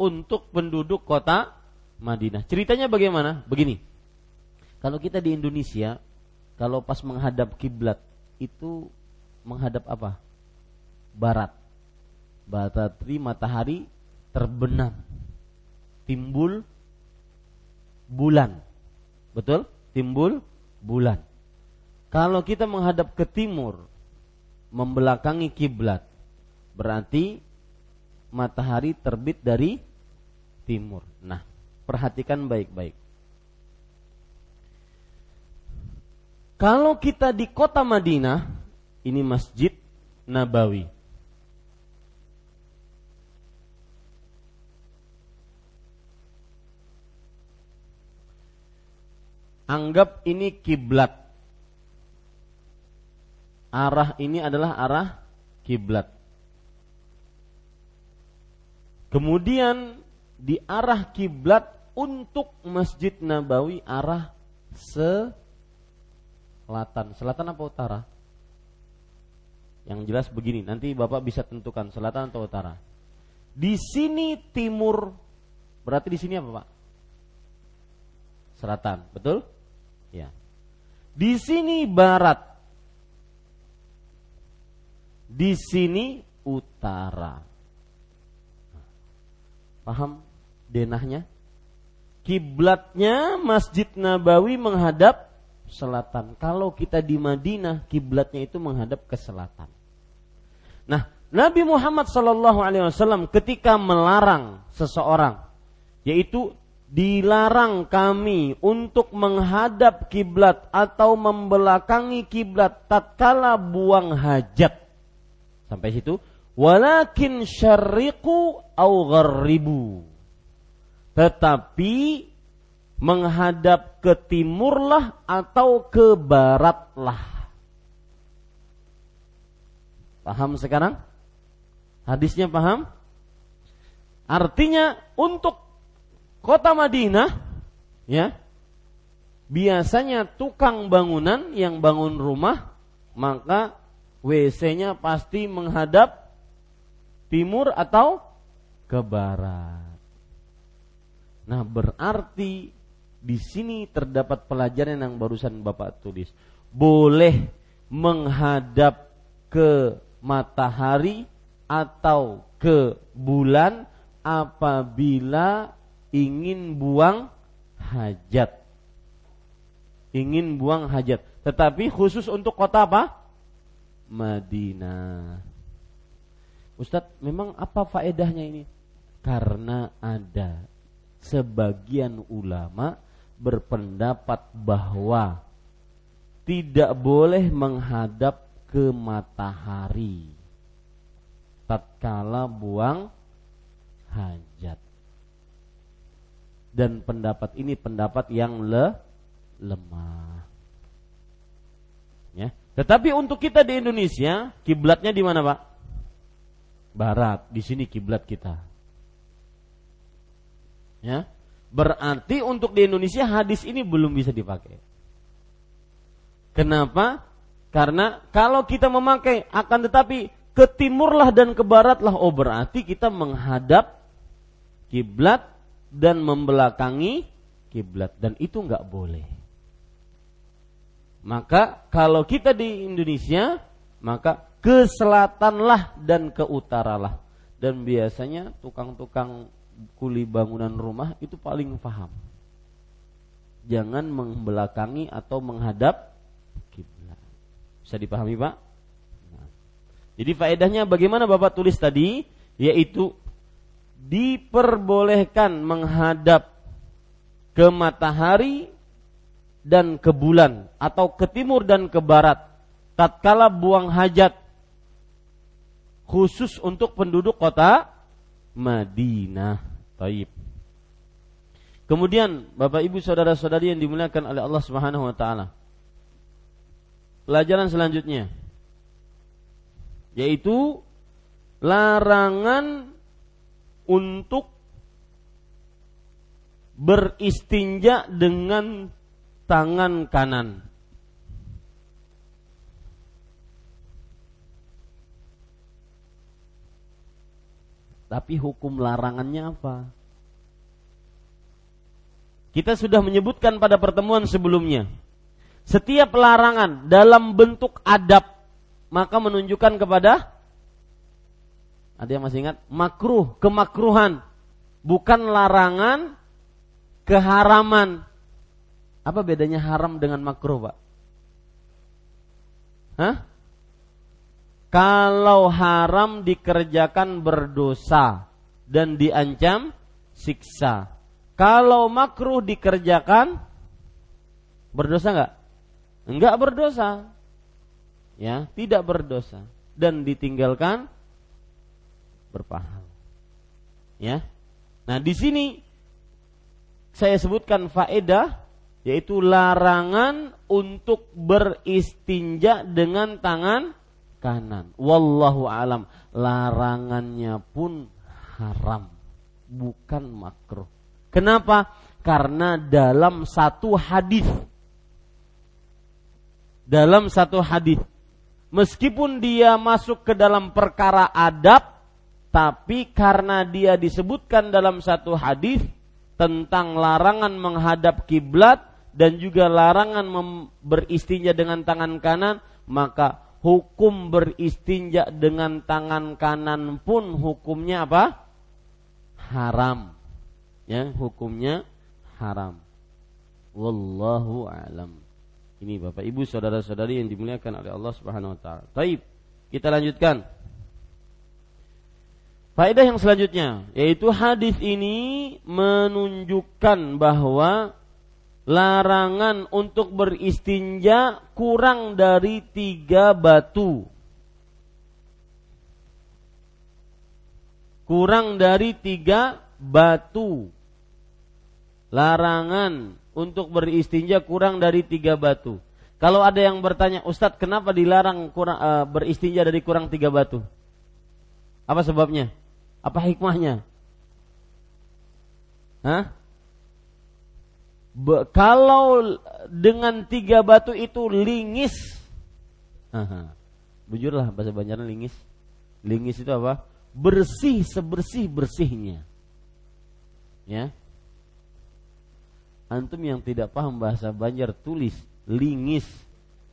untuk penduduk kota Madinah. Ceritanya bagaimana? Begini. Kalau kita di Indonesia, kalau pas menghadap kiblat itu menghadap apa? Barat. Baratri matahari terbenam. Timbul bulan. Betul? Timbul bulan. Kalau kita menghadap ke timur, membelakangi kiblat, berarti matahari terbit dari timur. Nah, perhatikan baik-baik. Kalau kita di kota Madinah, ini Masjid Nabawi. Anggap ini kiblat. Arah ini adalah arah kiblat. Kemudian di arah kiblat untuk Masjid Nabawi arah selatan. Selatan apa utara? Yang jelas begini, nanti Bapak bisa tentukan selatan atau utara. Di sini timur, berarti di sini apa, Pak? Selatan, betul? Ya. Di sini barat. Di sini utara. Paham denahnya? Kiblatnya Masjid Nabawi menghadap selatan. Kalau kita di Madinah, kiblatnya itu menghadap ke selatan. Nah, Nabi Muhammad Shallallahu Alaihi Wasallam ketika melarang seseorang, yaitu dilarang kami untuk menghadap kiblat atau membelakangi kiblat tatkala buang hajat. Sampai situ, walakin syariqu au. Tetapi menghadap ke timurlah atau ke baratlah. Paham sekarang? Hadisnya paham? Artinya untuk kota Madinah ya biasanya tukang bangunan yang bangun rumah maka WC-nya pasti menghadap timur atau ke barat. Nah, berarti di sini terdapat pelajaran yang barusan Bapak tulis. Boleh menghadap ke matahari atau ke bulan apabila ingin buang hajat. Ingin buang hajat. Tetapi khusus untuk kota apa? Madinah. Ustadz, memang apa faedahnya ini? Karena ada sebagian ulama berpendapat bahwa tidak boleh menghadap ke matahari tatkala buang hajat dan pendapat ini pendapat yang le, lemah. Ya. Tetapi untuk kita di Indonesia, kiblatnya di mana, Pak? Barat. Di sini kiblat kita. Ya. Berarti untuk di Indonesia hadis ini belum bisa dipakai. Kenapa? Karena kalau kita memakai akan tetapi ke timurlah dan ke baratlah oh berarti kita menghadap kiblat dan membelakangi kiblat dan itu nggak boleh. Maka kalau kita di Indonesia maka ke selatanlah dan ke utaralah dan biasanya tukang-tukang kuli bangunan rumah itu paling paham. Jangan membelakangi atau menghadap kiblat. Bisa dipahami Pak? Nah. Jadi faedahnya bagaimana Bapak tulis tadi? Yaitu diperbolehkan menghadap ke matahari dan ke bulan atau ke timur dan ke barat tatkala buang hajat khusus untuk penduduk kota Madinah. Taib. Kemudian Bapak Ibu saudara-saudari yang dimuliakan oleh Allah Subhanahu wa taala. Pelajaran selanjutnya yaitu larangan untuk beristinja dengan tangan kanan. Tapi hukum larangannya apa? Kita sudah menyebutkan pada pertemuan sebelumnya. Setiap larangan dalam bentuk adab maka menunjukkan kepada ada yang masih ingat? Makruh, kemakruhan. Bukan larangan, keharaman. Apa bedanya haram dengan makruh, Pak? Hah? Kalau haram dikerjakan berdosa dan diancam siksa. Kalau makruh dikerjakan berdosa enggak? Enggak berdosa. Ya, tidak berdosa dan ditinggalkan berpahala. Ya. Nah, di sini saya sebutkan faedah yaitu larangan untuk beristinja dengan tangan kanan. Wallahu alam. Larangannya pun haram, bukan makruh. Kenapa? Karena dalam satu hadis dalam satu hadis meskipun dia masuk ke dalam perkara adab tapi karena dia disebutkan dalam satu hadis tentang larangan menghadap kiblat dan juga larangan beristinja dengan tangan kanan maka hukum beristinja dengan tangan kanan pun hukumnya apa haram ya hukumnya haram wallahu alam ini Bapak Ibu saudara-saudari yang dimuliakan oleh Allah Subhanahu wa taala. Taib. Kita lanjutkan. Faedah yang selanjutnya yaitu hadis ini menunjukkan bahwa larangan untuk beristinja kurang dari tiga batu. Kurang dari tiga batu. Larangan untuk beristinja kurang dari tiga batu. Kalau ada yang bertanya, Ustadz kenapa dilarang kurang, uh, beristinja dari kurang tiga batu? Apa sebabnya? Apa hikmahnya? Hah? Be, kalau dengan tiga batu itu lingis, bujurlah bahasa Banjaran lingis. Lingis itu apa? Bersih sebersih bersihnya. Ya, antum yang tidak paham bahasa Banjar tulis lingis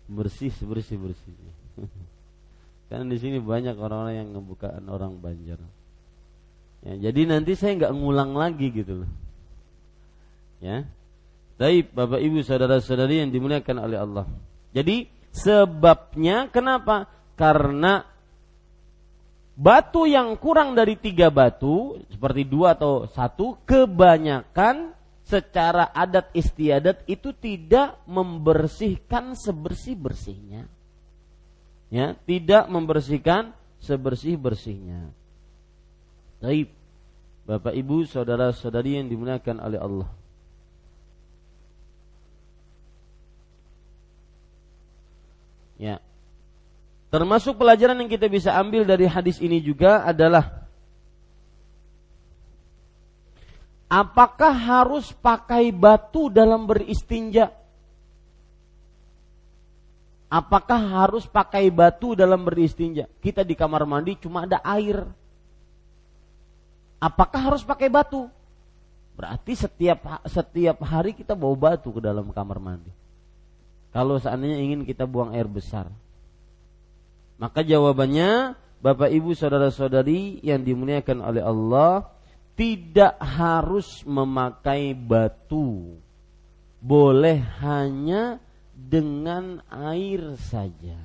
bersih bersih bersih karena di sini banyak orang-orang yang ngebukaan orang Banjar. Ya, jadi nanti saya nggak ngulang lagi gitu loh. Ya Baik Bapak Ibu saudara-saudari yang dimuliakan oleh Allah jadi sebabnya kenapa karena batu yang kurang dari tiga batu seperti dua atau satu kebanyakan secara adat istiadat itu tidak membersihkan sebersih-bersihnya. Ya, tidak membersihkan sebersih-bersihnya. Baik. Bapak Ibu, saudara-saudari yang dimuliakan oleh Allah. Ya. Termasuk pelajaran yang kita bisa ambil dari hadis ini juga adalah Apakah harus pakai batu dalam beristinja? Apakah harus pakai batu dalam beristinja? Kita di kamar mandi cuma ada air. Apakah harus pakai batu? Berarti setiap setiap hari kita bawa batu ke dalam kamar mandi. Kalau seandainya ingin kita buang air besar. Maka jawabannya Bapak Ibu saudara-saudari yang dimuliakan oleh Allah, tidak harus memakai batu. Boleh hanya dengan air saja.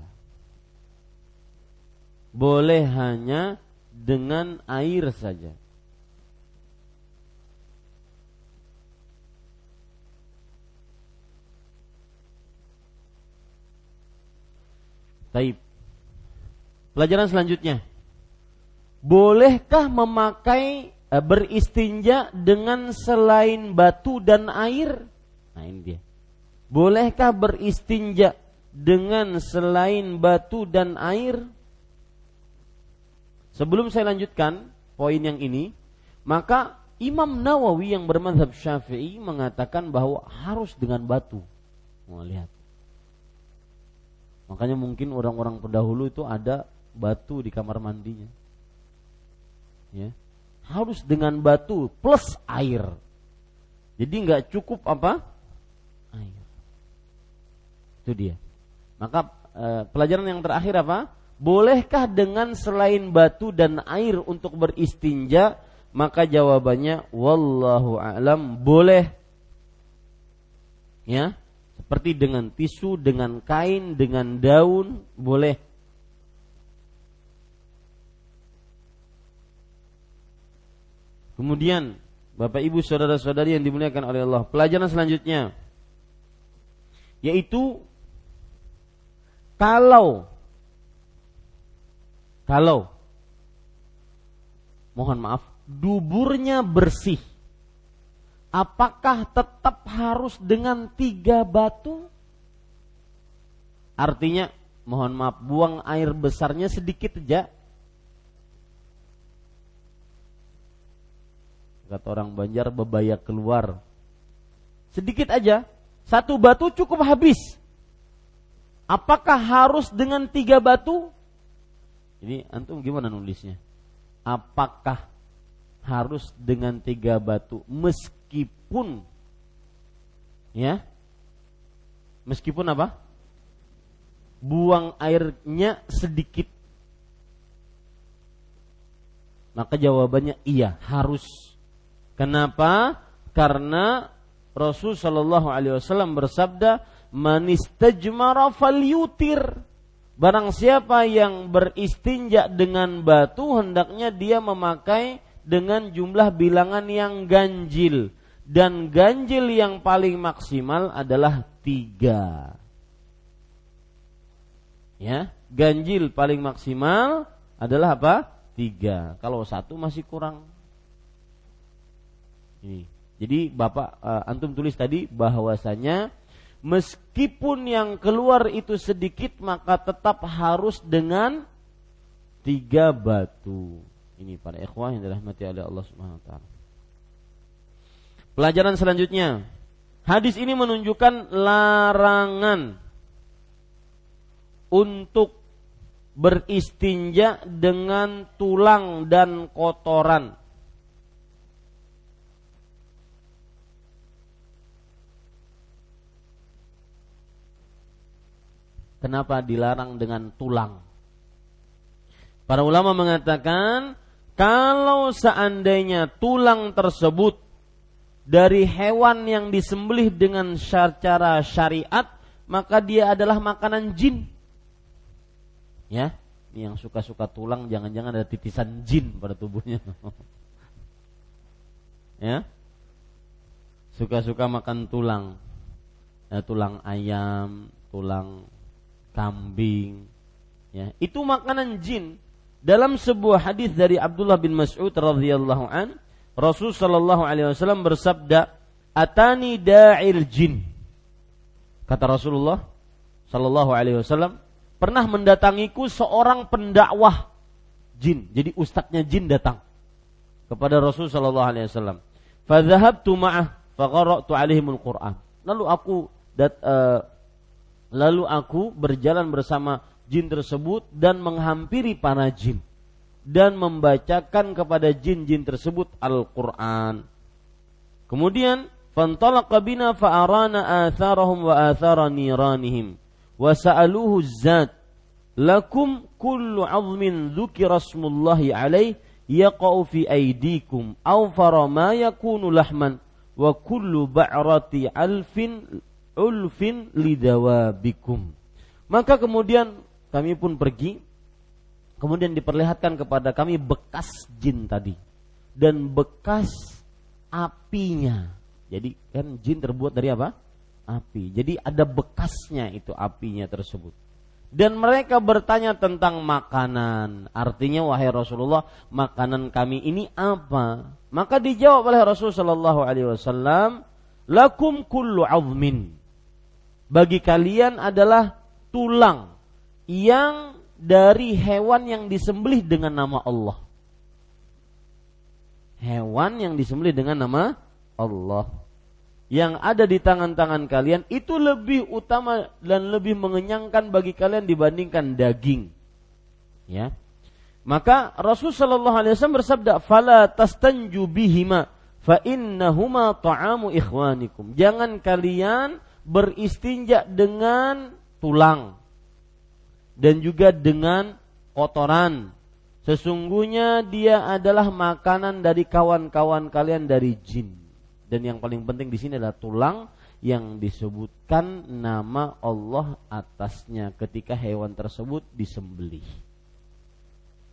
Boleh hanya dengan air saja. Taib. Pelajaran selanjutnya. Bolehkah memakai Eh, beristinja dengan selain batu dan air? Nah ini dia. Bolehkah beristinja dengan selain batu dan air? Sebelum saya lanjutkan poin yang ini, maka Imam Nawawi yang bermadhab Syafi'i mengatakan bahwa harus dengan batu. Mau lihat. Makanya mungkin orang-orang pendahulu itu ada batu di kamar mandinya. Ya harus dengan batu plus air. Jadi nggak cukup apa? Air. Itu dia. Maka e, pelajaran yang terakhir apa? Bolehkah dengan selain batu dan air untuk beristinja? Maka jawabannya wallahu a'lam boleh. Ya, seperti dengan tisu, dengan kain, dengan daun, boleh. Kemudian Bapak Ibu saudara-saudari yang dimuliakan oleh Allah, pelajaran selanjutnya yaitu kalau kalau mohon maaf duburnya bersih apakah tetap harus dengan tiga batu? Artinya, mohon maaf, buang air besarnya sedikit saja. Kata orang Banjar, bebaya keluar. Sedikit aja, satu batu cukup habis. Apakah harus dengan tiga batu? Jadi antum gimana nulisnya? Apakah harus dengan tiga batu meskipun ya meskipun apa? Buang airnya sedikit. Maka jawabannya iya harus. Kenapa? Karena Rasul Shallallahu Alaihi Wasallam bersabda manistajmara falyutir. Barang siapa yang beristinja dengan batu hendaknya dia memakai dengan jumlah bilangan yang ganjil dan ganjil yang paling maksimal adalah tiga. Ya, ganjil paling maksimal adalah apa? Tiga. Kalau satu masih kurang. Ini. Jadi bapak uh, antum tulis tadi bahwasanya meskipun yang keluar itu sedikit maka tetap harus dengan tiga batu. Ini para ikhwah yang dirahmati oleh Allah Subhanahu taala. Pelajaran selanjutnya, hadis ini menunjukkan larangan untuk beristinja dengan tulang dan kotoran Kenapa dilarang dengan tulang? Para ulama mengatakan kalau seandainya tulang tersebut dari hewan yang disembelih dengan secara syariat, maka dia adalah makanan jin. Ya, ini yang suka-suka tulang jangan-jangan ada titisan jin pada tubuhnya. ya. Suka-suka makan tulang. Ya, tulang ayam, tulang kambing. Ya, itu makanan jin. Dalam sebuah hadis dari Abdullah bin Mas'ud radhiyallahu an, Rasul sallallahu alaihi wasallam bersabda, "Atani da'il jin." Kata Rasulullah sallallahu alaihi wasallam, pernah mendatangiku seorang pendakwah jin. Jadi ustadznya jin datang kepada Rasul sallallahu alaihi wasallam. Fadhahabtu ma'ah faqara'tu alaihimul Qur'an. Lalu aku dat, uh, Lalu aku berjalan bersama jin tersebut dan menghampiri para jin dan membacakan kepada jin-jin tersebut Al-Qur'an. Kemudian fantalaqa bina fa'arana atharahum wa athara niranihim wa sa'aluhu zat lakum kullu 'azmin dzukira smullahi alaih yaqa'u fi aydikum aw fara yakunu lahman wa kullu ba'rati alfin ulfin lidawabikum. Maka kemudian kami pun pergi, kemudian diperlihatkan kepada kami bekas jin tadi dan bekas apinya. Jadi kan jin terbuat dari apa? Api. Jadi ada bekasnya itu apinya tersebut. Dan mereka bertanya tentang makanan. Artinya wahai Rasulullah, makanan kami ini apa? Maka dijawab oleh Rasulullah Shallallahu Alaihi Wasallam, lakum kullu azmin bagi kalian adalah tulang yang dari hewan yang disembelih dengan nama Allah. Hewan yang disembelih dengan nama Allah. Yang ada di tangan-tangan kalian itu lebih utama dan lebih mengenyangkan bagi kalian dibandingkan daging. Ya. Maka Rasul sallallahu alaihi wasallam bersabda, "Fala tastanju bihima fa innahuma ta'amu ikhwanikum." Jangan kalian beristinja dengan tulang dan juga dengan kotoran. Sesungguhnya dia adalah makanan dari kawan-kawan kalian dari jin. Dan yang paling penting di sini adalah tulang yang disebutkan nama Allah atasnya ketika hewan tersebut disembelih.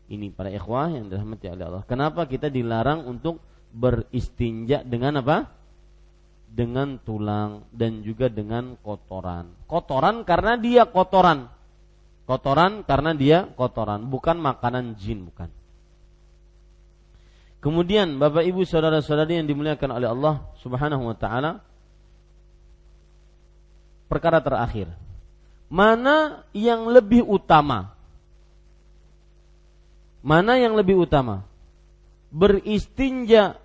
Ini para ikhwah yang dirahmati oleh Allah. Kenapa kita dilarang untuk beristinja dengan apa? dengan tulang dan juga dengan kotoran. Kotoran karena dia kotoran. Kotoran karena dia kotoran, bukan makanan jin, bukan. Kemudian Bapak Ibu saudara-saudari yang dimuliakan oleh Allah Subhanahu wa taala perkara terakhir. Mana yang lebih utama? Mana yang lebih utama? Beristinja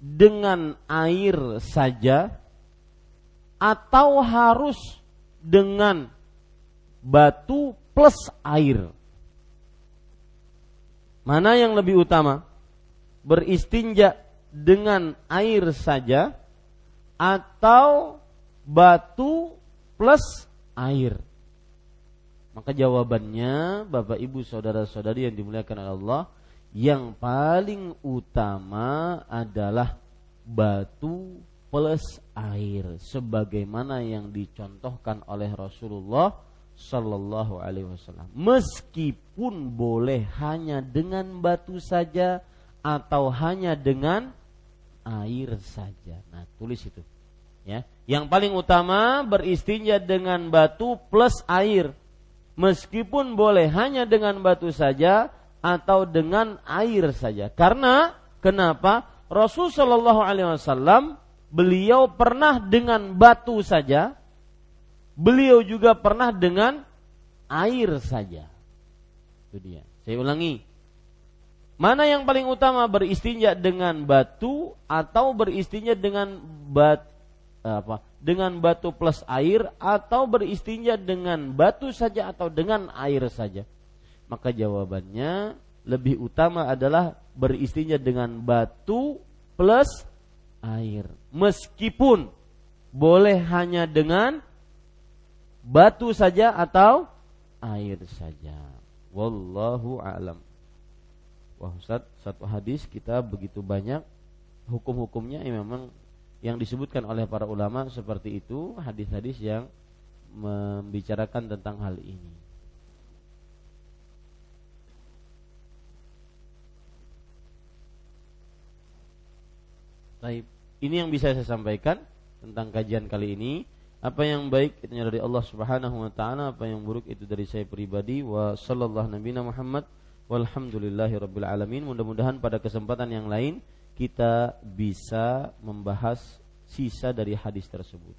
dengan air saja atau harus dengan batu plus air? Mana yang lebih utama? beristinja dengan air saja atau batu plus air? Maka jawabannya Bapak Ibu saudara-saudari yang dimuliakan oleh Allah yang paling utama adalah batu plus air sebagaimana yang dicontohkan oleh Rasulullah Sallallahu Alaihi Wasallam. Meskipun boleh hanya dengan batu saja atau hanya dengan air saja. Nah, tulis itu. Ya. Yang paling utama beristinja dengan batu plus air. Meskipun boleh hanya dengan batu saja atau dengan air saja. Karena kenapa? Rasul Shallallahu alaihi wasallam beliau pernah dengan batu saja, beliau juga pernah dengan air saja. Itu dia. Saya ulangi, Mana yang paling utama beristinja dengan batu atau beristinja dengan bat apa? Dengan batu plus air atau beristinja dengan batu saja atau dengan air saja? Maka jawabannya lebih utama adalah beristinja dengan batu plus air. Meskipun boleh hanya dengan batu saja atau air saja. Wallahu a'lam. Wah Ustaz, satu hadis kita begitu banyak hukum-hukumnya yang memang yang disebutkan oleh para ulama seperti itu hadis-hadis yang membicarakan tentang hal ini. Baik, ini yang bisa saya sampaikan tentang kajian kali ini. Apa yang baik itu dari Allah Subhanahu wa taala, apa yang buruk itu dari saya pribadi. Wa sallallahu nabiyana Muhammad Walhamdulillahi alamin. Mudah-mudahan pada kesempatan yang lain kita bisa membahas sisa dari hadis tersebut.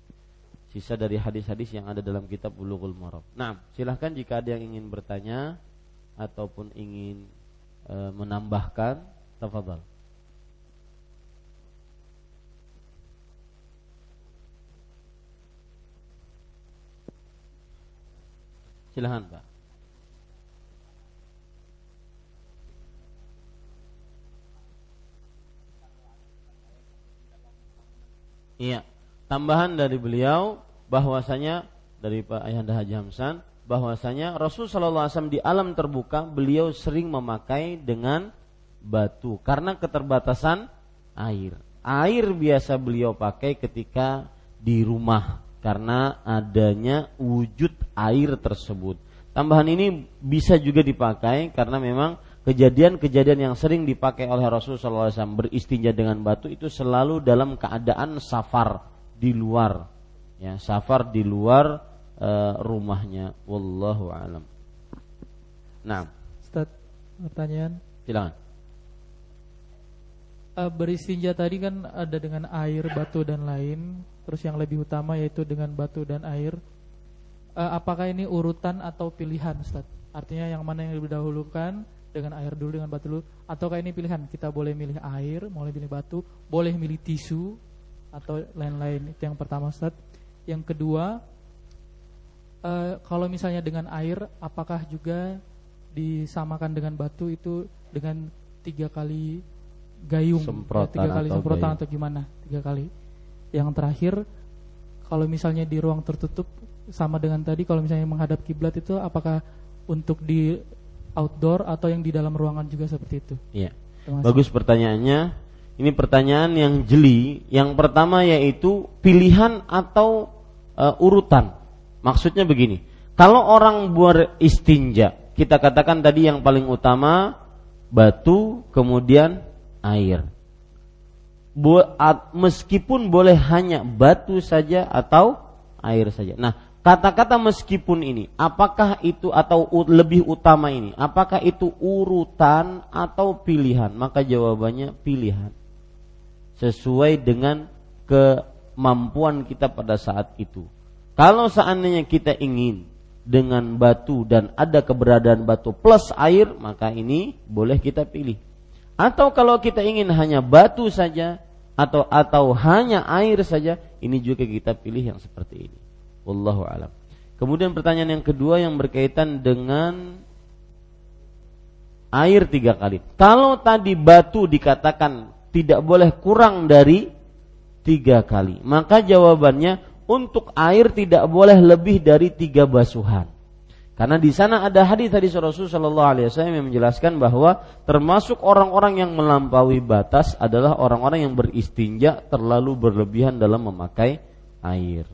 Sisa dari hadis-hadis yang ada dalam kitab Bulughul Maram. Nah, silahkan jika ada yang ingin bertanya ataupun ingin e, menambahkan, tafadhal. Silahkan Pak. Iya. Tambahan dari beliau bahwasanya dari Pak Ayahanda Haji Hamsan bahwasanya Rasul Shallallahu Alaihi Wasallam di alam terbuka beliau sering memakai dengan batu karena keterbatasan air. Air biasa beliau pakai ketika di rumah karena adanya wujud air tersebut. Tambahan ini bisa juga dipakai karena memang kejadian-kejadian yang sering dipakai oleh Rasulullah SAW beristinja dengan batu itu selalu dalam keadaan safar di luar. Ya safar di luar uh, rumahnya. Wallahu alam. Nah. Ustaz pertanyaan? Silakan. Uh, beristinja tadi kan ada dengan air batu dan lain terus yang lebih utama yaitu dengan batu dan air. Uh, apakah ini urutan atau pilihan Ustaz? Artinya yang mana yang lebih dahulukan dengan air dulu dengan batu dulu? Ataukah ini pilihan? Kita boleh milih air boleh milih batu boleh milih tisu atau lain-lain. Itu yang pertama Ustaz. Yang kedua uh, kalau misalnya dengan air apakah juga disamakan dengan batu itu dengan tiga kali gayung? Semprotan ya, tiga kali atau semprotan gayung. atau gimana? Tiga kali yang terakhir kalau misalnya di ruang tertutup sama dengan tadi kalau misalnya menghadap kiblat itu apakah untuk di outdoor atau yang di dalam ruangan juga seperti itu? Iya. Bagus pertanyaannya. Ini pertanyaan yang jeli. Yang pertama yaitu pilihan atau uh, urutan. Maksudnya begini. Kalau orang beristinja, kita katakan tadi yang paling utama batu, kemudian air. Meskipun boleh hanya batu saja atau air saja. Nah, kata-kata meskipun ini, apakah itu atau lebih utama ini, apakah itu urutan atau pilihan? Maka jawabannya pilihan. Sesuai dengan kemampuan kita pada saat itu. Kalau seandainya kita ingin dengan batu dan ada keberadaan batu plus air, maka ini boleh kita pilih. Atau kalau kita ingin hanya batu saja atau atau hanya air saja, ini juga kita pilih yang seperti ini. Wallahu alam. Kemudian pertanyaan yang kedua yang berkaitan dengan air tiga kali. Kalau tadi batu dikatakan tidak boleh kurang dari tiga kali, maka jawabannya untuk air tidak boleh lebih dari tiga basuhan. Karena di sana ada hadis hadis Rasulullah Shallallahu Alaihi Wasallam yang menjelaskan bahwa termasuk orang-orang yang melampaui batas adalah orang-orang yang beristinja terlalu berlebihan dalam memakai air.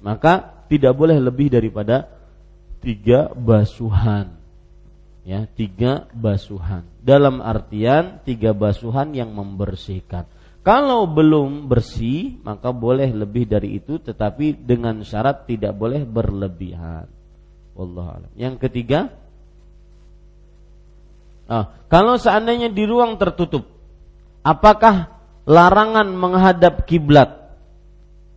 Maka tidak boleh lebih daripada tiga basuhan. Ya tiga basuhan. Dalam artian tiga basuhan yang membersihkan. Kalau belum bersih maka boleh lebih dari itu tetapi dengan syarat tidak boleh berlebihan Allah alam. Yang ketiga ah, kalau seandainya di ruang tertutup apakah larangan menghadap kiblat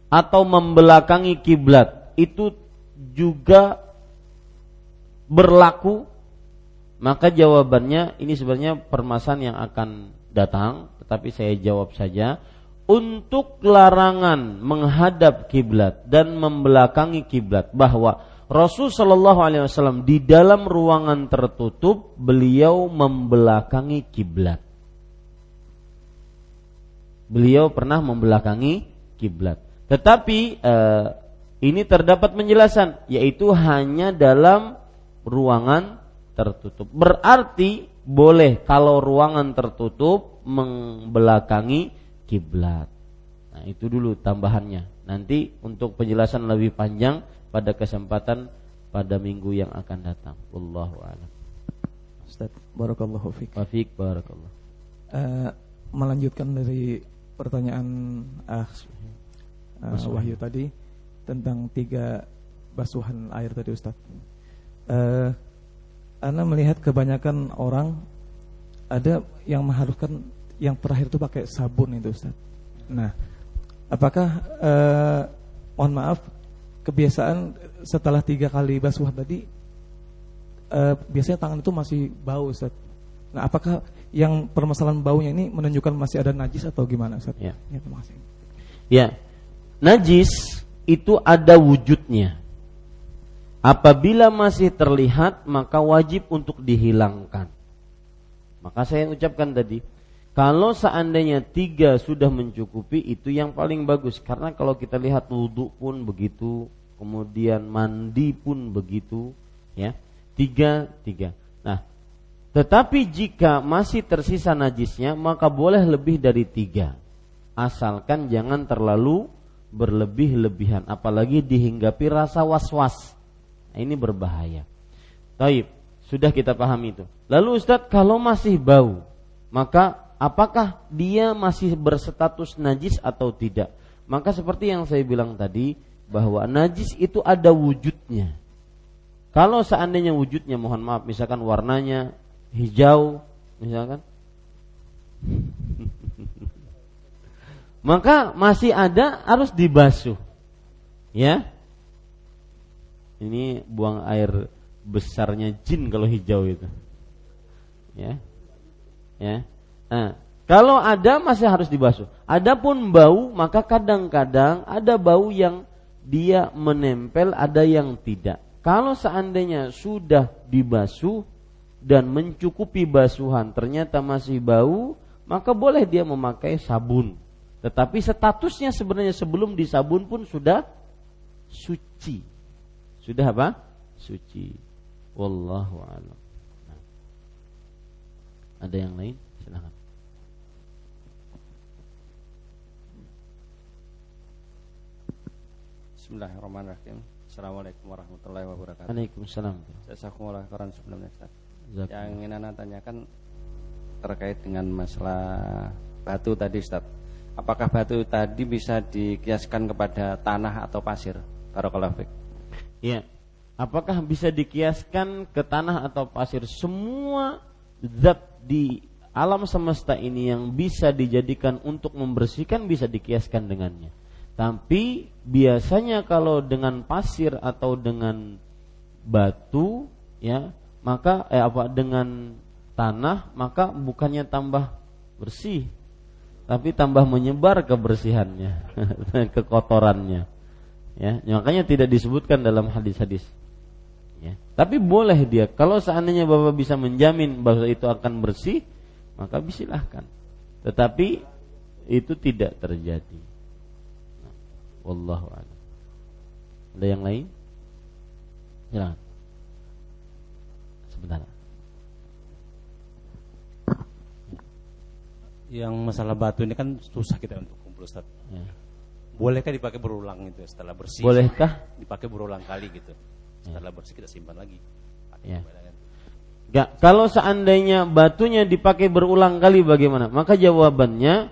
atau membelakangi kiblat itu juga berlaku? Maka jawabannya ini sebenarnya permasalahan yang akan datang tetapi saya jawab saja. Untuk larangan menghadap kiblat dan membelakangi kiblat bahwa Rasul Shallallahu Alaihi Wasallam di dalam ruangan tertutup beliau membelakangi kiblat. Beliau pernah membelakangi kiblat. Tetapi eh, ini terdapat penjelasan yaitu hanya dalam ruangan tertutup. Berarti boleh kalau ruangan tertutup membelakangi kiblat. Nah, itu dulu tambahannya. Nanti untuk penjelasan lebih panjang pada kesempatan pada minggu yang akan datang. Wallahu a'lam. Ustaz, barakallahu fiik. Wafik barakallah. Uh, melanjutkan dari pertanyaan ah uh, Wahyu tadi tentang tiga basuhan air tadi Ustaz. Uh, Anda melihat kebanyakan orang ada yang mengharuskan yang terakhir itu pakai sabun itu Ustaz. Nah, apakah uh, mohon maaf kebiasaan setelah tiga kali basuhan tadi uh, biasanya tangan itu masih bau Ustaz. Nah, apakah yang permasalahan baunya ini menunjukkan masih ada najis atau gimana Ustaz? Ya. Ya, terima kasih. Ya, najis itu ada wujudnya. Apabila masih terlihat maka wajib untuk dihilangkan. Maka saya ucapkan tadi, kalau seandainya tiga sudah mencukupi itu yang paling bagus karena kalau kita lihat wudhu pun begitu, kemudian mandi pun begitu, ya tiga tiga. Nah, tetapi jika masih tersisa najisnya maka boleh lebih dari tiga, asalkan jangan terlalu berlebih-lebihan apalagi dihinggapi rasa was-was. Nah, ini berbahaya. Taib, sudah kita pahami itu. Lalu Ustadz kalau masih bau, maka apakah dia masih berstatus najis atau tidak? Maka seperti yang saya bilang tadi bahwa najis itu ada wujudnya. Kalau seandainya wujudnya mohon maaf misalkan warnanya hijau misalkan maka masih ada harus dibasuh. Ya. Ini buang air besarnya jin kalau hijau itu. Ya. Ya. Nah, kalau ada masih harus dibasuh. Adapun bau maka kadang-kadang ada bau yang dia menempel, ada yang tidak. Kalau seandainya sudah dibasuh dan mencukupi basuhan ternyata masih bau, maka boleh dia memakai sabun tetapi statusnya sebenarnya sebelum disabun pun sudah suci. Sudah apa? Suci. Wallahu a'lam. Nah. Ada yang lain? Bismillahirrahmanirrahim. Assalamualaikum warahmatullahi wabarakatuh. Waalaikumsalam. Jazakumullah khairan sebelumnya Ustaz. Yang ingin Anda tanyakan terkait dengan masalah batu tadi Ustaz apakah batu tadi bisa dikiaskan kepada tanah atau pasir? Barakallahu fiik. Ya. Apakah bisa dikiaskan ke tanah atau pasir? Semua zat di alam semesta ini yang bisa dijadikan untuk membersihkan bisa dikiaskan dengannya. Tapi biasanya kalau dengan pasir atau dengan batu ya, maka eh apa dengan tanah maka bukannya tambah bersih tapi tambah menyebar kebersihannya, kekotorannya. Ya, makanya tidak disebutkan dalam hadis-hadis. Ya. Tapi boleh dia kalau seandainya Bapak bisa menjamin bahwa itu akan bersih, maka bisilahkan. Tetapi itu tidak terjadi. Wallahu a'lam. Ada yang lain? Silakan. Sebentar. yang masalah batu ini kan susah kita untuk kumpul Ustaz. Ya. Bolehkah dipakai berulang itu setelah bersih? Bolehkah dipakai berulang kali gitu? Setelah ya. bersih kita simpan lagi. Ya. Gak, kalau seandainya batunya dipakai berulang kali bagaimana? Maka jawabannya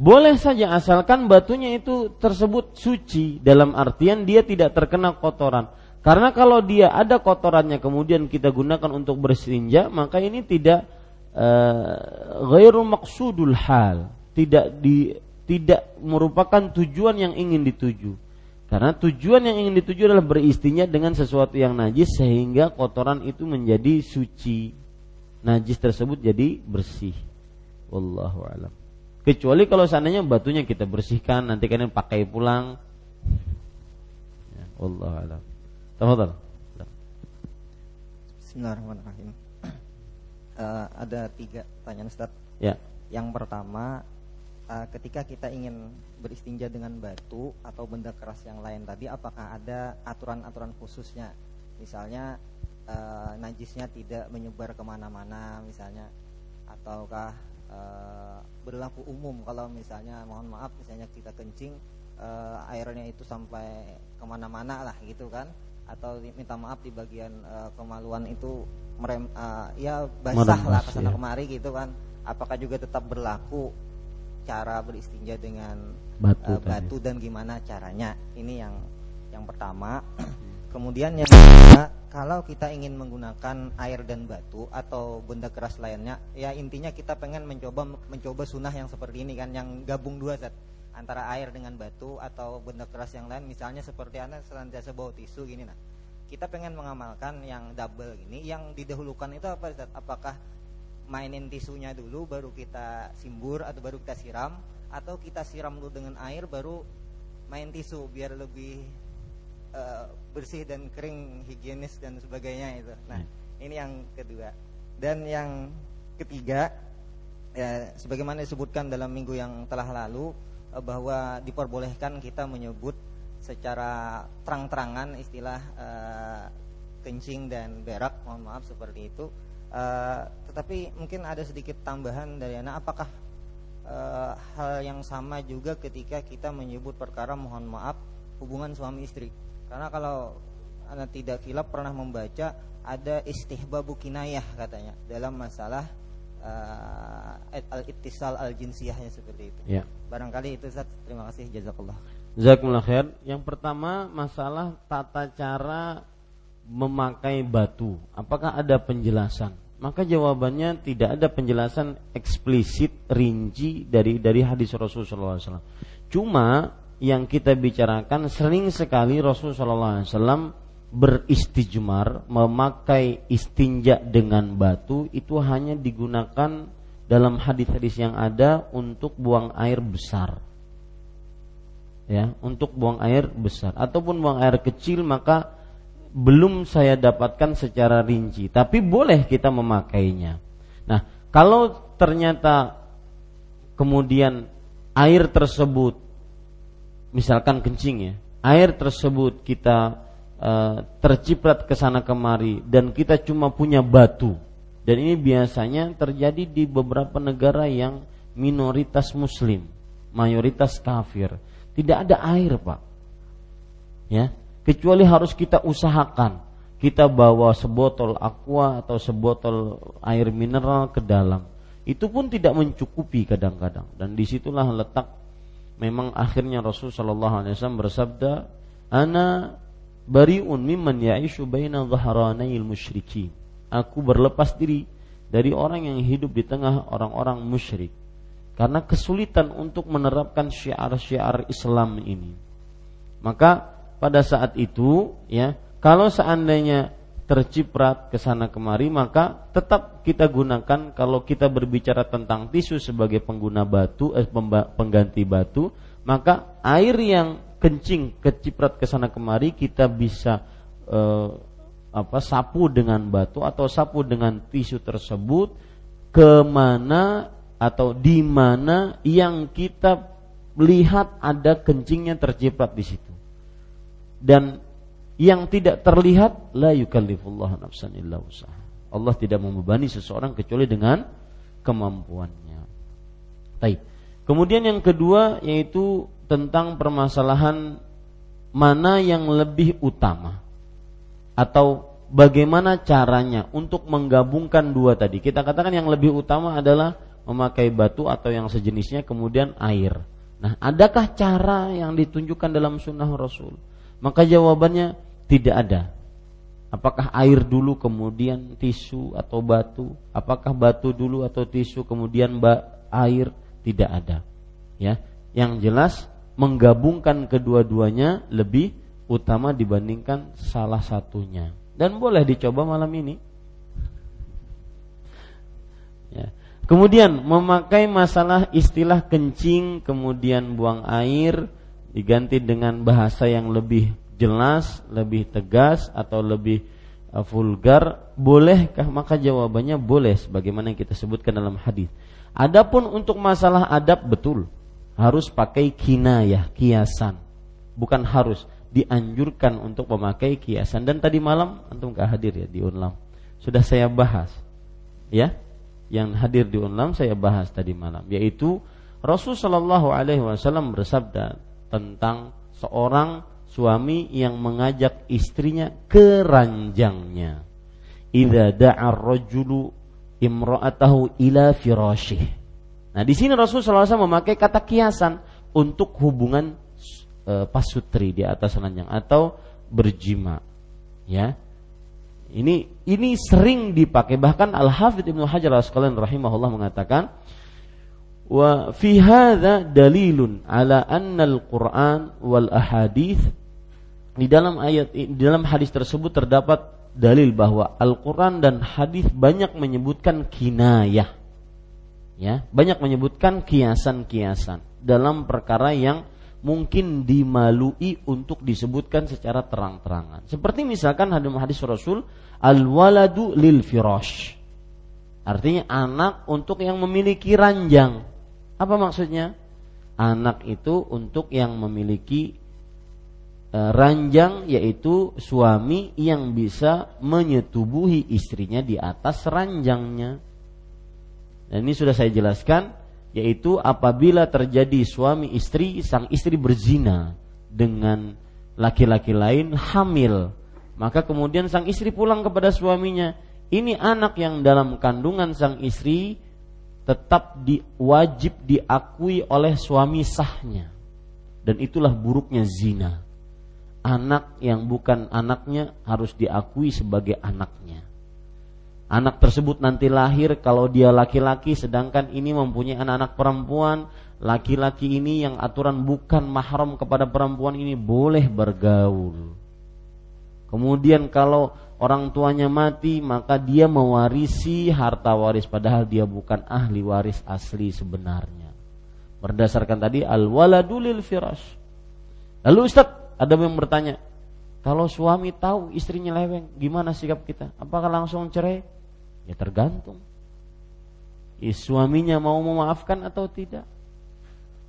boleh saja asalkan batunya itu tersebut suci dalam artian dia tidak terkena kotoran. Karena kalau dia ada kotorannya kemudian kita gunakan untuk bersinja, maka ini tidak uh, ghairu maksudul hal, tidak di tidak merupakan tujuan yang ingin dituju. Karena tujuan yang ingin dituju adalah beristinja dengan sesuatu yang najis sehingga kotoran itu menjadi suci. Najis tersebut jadi bersih. Wallahu alam. Kecuali kalau seandainya batunya kita bersihkan nanti kalian pakai pulang. Ya, wallahu alam. Tafadhal. Bismillahirrahmanirrahim. Uh, ada tiga pertanyaan Ustaz. Ya. Yang pertama, uh, ketika kita ingin beristinja dengan batu atau benda keras yang lain tadi apakah ada aturan-aturan khususnya misalnya uh, najisnya tidak menyebar ke mana-mana misalnya ataukah uh, berlaku umum kalau misalnya mohon maaf misalnya kita kencing uh, airnya itu sampai ke mana-mana lah gitu kan atau minta maaf di bagian uh, kemaluan itu merem uh, ya basah lah ke sana ya. kemari gitu kan apakah juga tetap berlaku cara beristinja dengan batu, uh, batu dan gimana caranya. Ini yang yang pertama. Kemudian yang kedua, kalau kita ingin menggunakan air dan batu atau benda keras lainnya, ya intinya kita pengen mencoba mencoba sunnah yang seperti ini kan, yang gabung dua zat antara air dengan batu atau benda keras yang lain, misalnya seperti anda senantiasa bawa tisu gini nah. Kita pengen mengamalkan yang double ini, yang didahulukan itu apa Zat? Apakah mainin tisunya dulu baru kita simbur atau baru kita siram atau kita siram dulu dengan air baru main tisu biar lebih uh, bersih dan kering higienis dan sebagainya itu. Nah, hmm. ini yang kedua. Dan yang ketiga ya sebagaimana disebutkan dalam minggu yang telah lalu uh, bahwa diperbolehkan kita menyebut secara terang-terangan istilah uh, kencing dan berak, mohon maaf seperti itu Uh, tetapi mungkin ada sedikit tambahan dari anak apakah uh, hal yang sama juga ketika kita menyebut perkara mohon maaf hubungan suami istri karena kalau anak tidak kilap pernah membaca ada istihbabu kinayah katanya dalam masalah uh, al-ittisal al-jinsiyahnya seperti itu. Ya. Barangkali itu Ustaz. Terima kasih jazakallah. Jazakumullah khair. Yang pertama masalah tata cara memakai batu? Apakah ada penjelasan? Maka jawabannya tidak ada penjelasan eksplisit rinci dari dari hadis Rasulullah SAW. Cuma yang kita bicarakan sering sekali Rasulullah SAW beristijmar memakai istinja dengan batu itu hanya digunakan dalam hadis-hadis yang ada untuk buang air besar. Ya untuk buang air besar. Ataupun buang air kecil maka belum saya dapatkan secara rinci, tapi boleh kita memakainya. Nah, kalau ternyata kemudian air tersebut, misalkan kencing ya, air tersebut kita e, terciprat ke sana kemari dan kita cuma punya batu, dan ini biasanya terjadi di beberapa negara yang minoritas Muslim, mayoritas kafir, tidak ada air pak, ya kecuali harus kita usahakan. Kita bawa sebotol aqua atau sebotol air mineral ke dalam. Itu pun tidak mencukupi kadang-kadang. Dan di situlah letak memang akhirnya Rasul Shallallahu Alaihi Wasallam bersabda ana bariun mimman ya'ishu baina dhahranail musyrikin. Aku berlepas diri dari orang yang hidup di tengah orang-orang musyrik. Karena kesulitan untuk menerapkan syiar-syiar Islam ini. Maka pada saat itu ya, kalau seandainya terciprat ke sana kemari maka tetap kita gunakan kalau kita berbicara tentang tisu sebagai pengguna batu eh, pengganti batu maka air yang kencing keciprat ke sana kemari kita bisa eh, apa sapu dengan batu atau sapu dengan tisu tersebut ke mana atau di mana yang kita lihat ada kencingnya terciprat di situ. Dan yang tidak terlihat la yukallifullah nafsan illa usaha. Allah tidak membebani seseorang kecuali dengan kemampuannya. Baik. Kemudian yang kedua yaitu tentang permasalahan mana yang lebih utama atau bagaimana caranya untuk menggabungkan dua tadi. Kita katakan yang lebih utama adalah memakai batu atau yang sejenisnya kemudian air. Nah, adakah cara yang ditunjukkan dalam sunnah Rasul? Maka jawabannya tidak ada. Apakah air dulu kemudian tisu atau batu? Apakah batu dulu atau tisu kemudian air? Tidak ada. Ya, yang jelas menggabungkan kedua-duanya lebih utama dibandingkan salah satunya. Dan boleh dicoba malam ini. Ya. Kemudian memakai masalah istilah kencing kemudian buang air diganti dengan bahasa yang lebih jelas, lebih tegas atau lebih uh, vulgar, bolehkah? Maka jawabannya boleh sebagaimana yang kita sebutkan dalam hadis. Adapun untuk masalah adab betul harus pakai kinayah, kiasan. Bukan harus dianjurkan untuk memakai kiasan dan tadi malam antum gak hadir ya di Unlam. Sudah saya bahas. Ya. Yang hadir di Unlam saya bahas tadi malam yaitu Rasul Shallallahu alaihi wasallam bersabda tentang seorang suami yang mengajak istrinya ke ranjangnya. Idza da'a rajulu imra'atahu ila firasyih. Nah, di sini Rasul SAW memakai kata kiasan untuk hubungan e, pasutri di atas ranjang atau berjima. Ya. Ini ini sering dipakai bahkan Al Hafidz Ibnu Hajar Al rahimahullah mengatakan wa fi hadza dalilun ala anna al-Qur'an wal ahadith di dalam ayat di dalam hadis tersebut terdapat dalil bahwa Al-Qur'an dan hadis banyak menyebutkan kinayah. Ya, banyak menyebutkan kiasan-kiasan dalam perkara yang mungkin dimalui untuk disebutkan secara terang-terangan. Seperti misalkan hadis hadis Rasul al-waladu lil firash. Artinya anak untuk yang memiliki ranjang. Apa maksudnya? Anak itu untuk yang memiliki ranjang yaitu suami yang bisa menyetubuhi istrinya di atas ranjangnya. Dan ini sudah saya jelaskan yaitu apabila terjadi suami istri sang istri berzina dengan laki-laki lain hamil maka kemudian sang istri pulang kepada suaminya. Ini anak yang dalam kandungan sang istri tetap diwajib diakui oleh suami sahnya. Dan itulah buruknya zina anak yang bukan anaknya harus diakui sebagai anaknya. Anak tersebut nanti lahir kalau dia laki-laki sedangkan ini mempunyai anak-anak perempuan, laki-laki ini yang aturan bukan mahram kepada perempuan ini boleh bergaul. Kemudian kalau orang tuanya mati maka dia mewarisi harta waris padahal dia bukan ahli waris asli sebenarnya. Berdasarkan tadi al waladulil firash. Lalu Ustaz, ada yang bertanya, kalau suami tahu istrinya leweng, gimana sikap kita? Apakah langsung cerai? Ya tergantung. Ya, suaminya mau memaafkan atau tidak?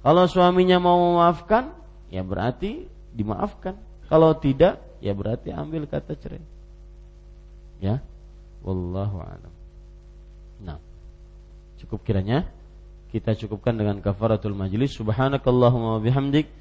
Kalau suaminya mau memaafkan, ya berarti dimaafkan. Kalau tidak, ya berarti ambil kata cerai. Ya, wallahu a'lam. Nah, cukup kiranya kita cukupkan dengan kafaratul majlis. Subhanakallahumma bihamdik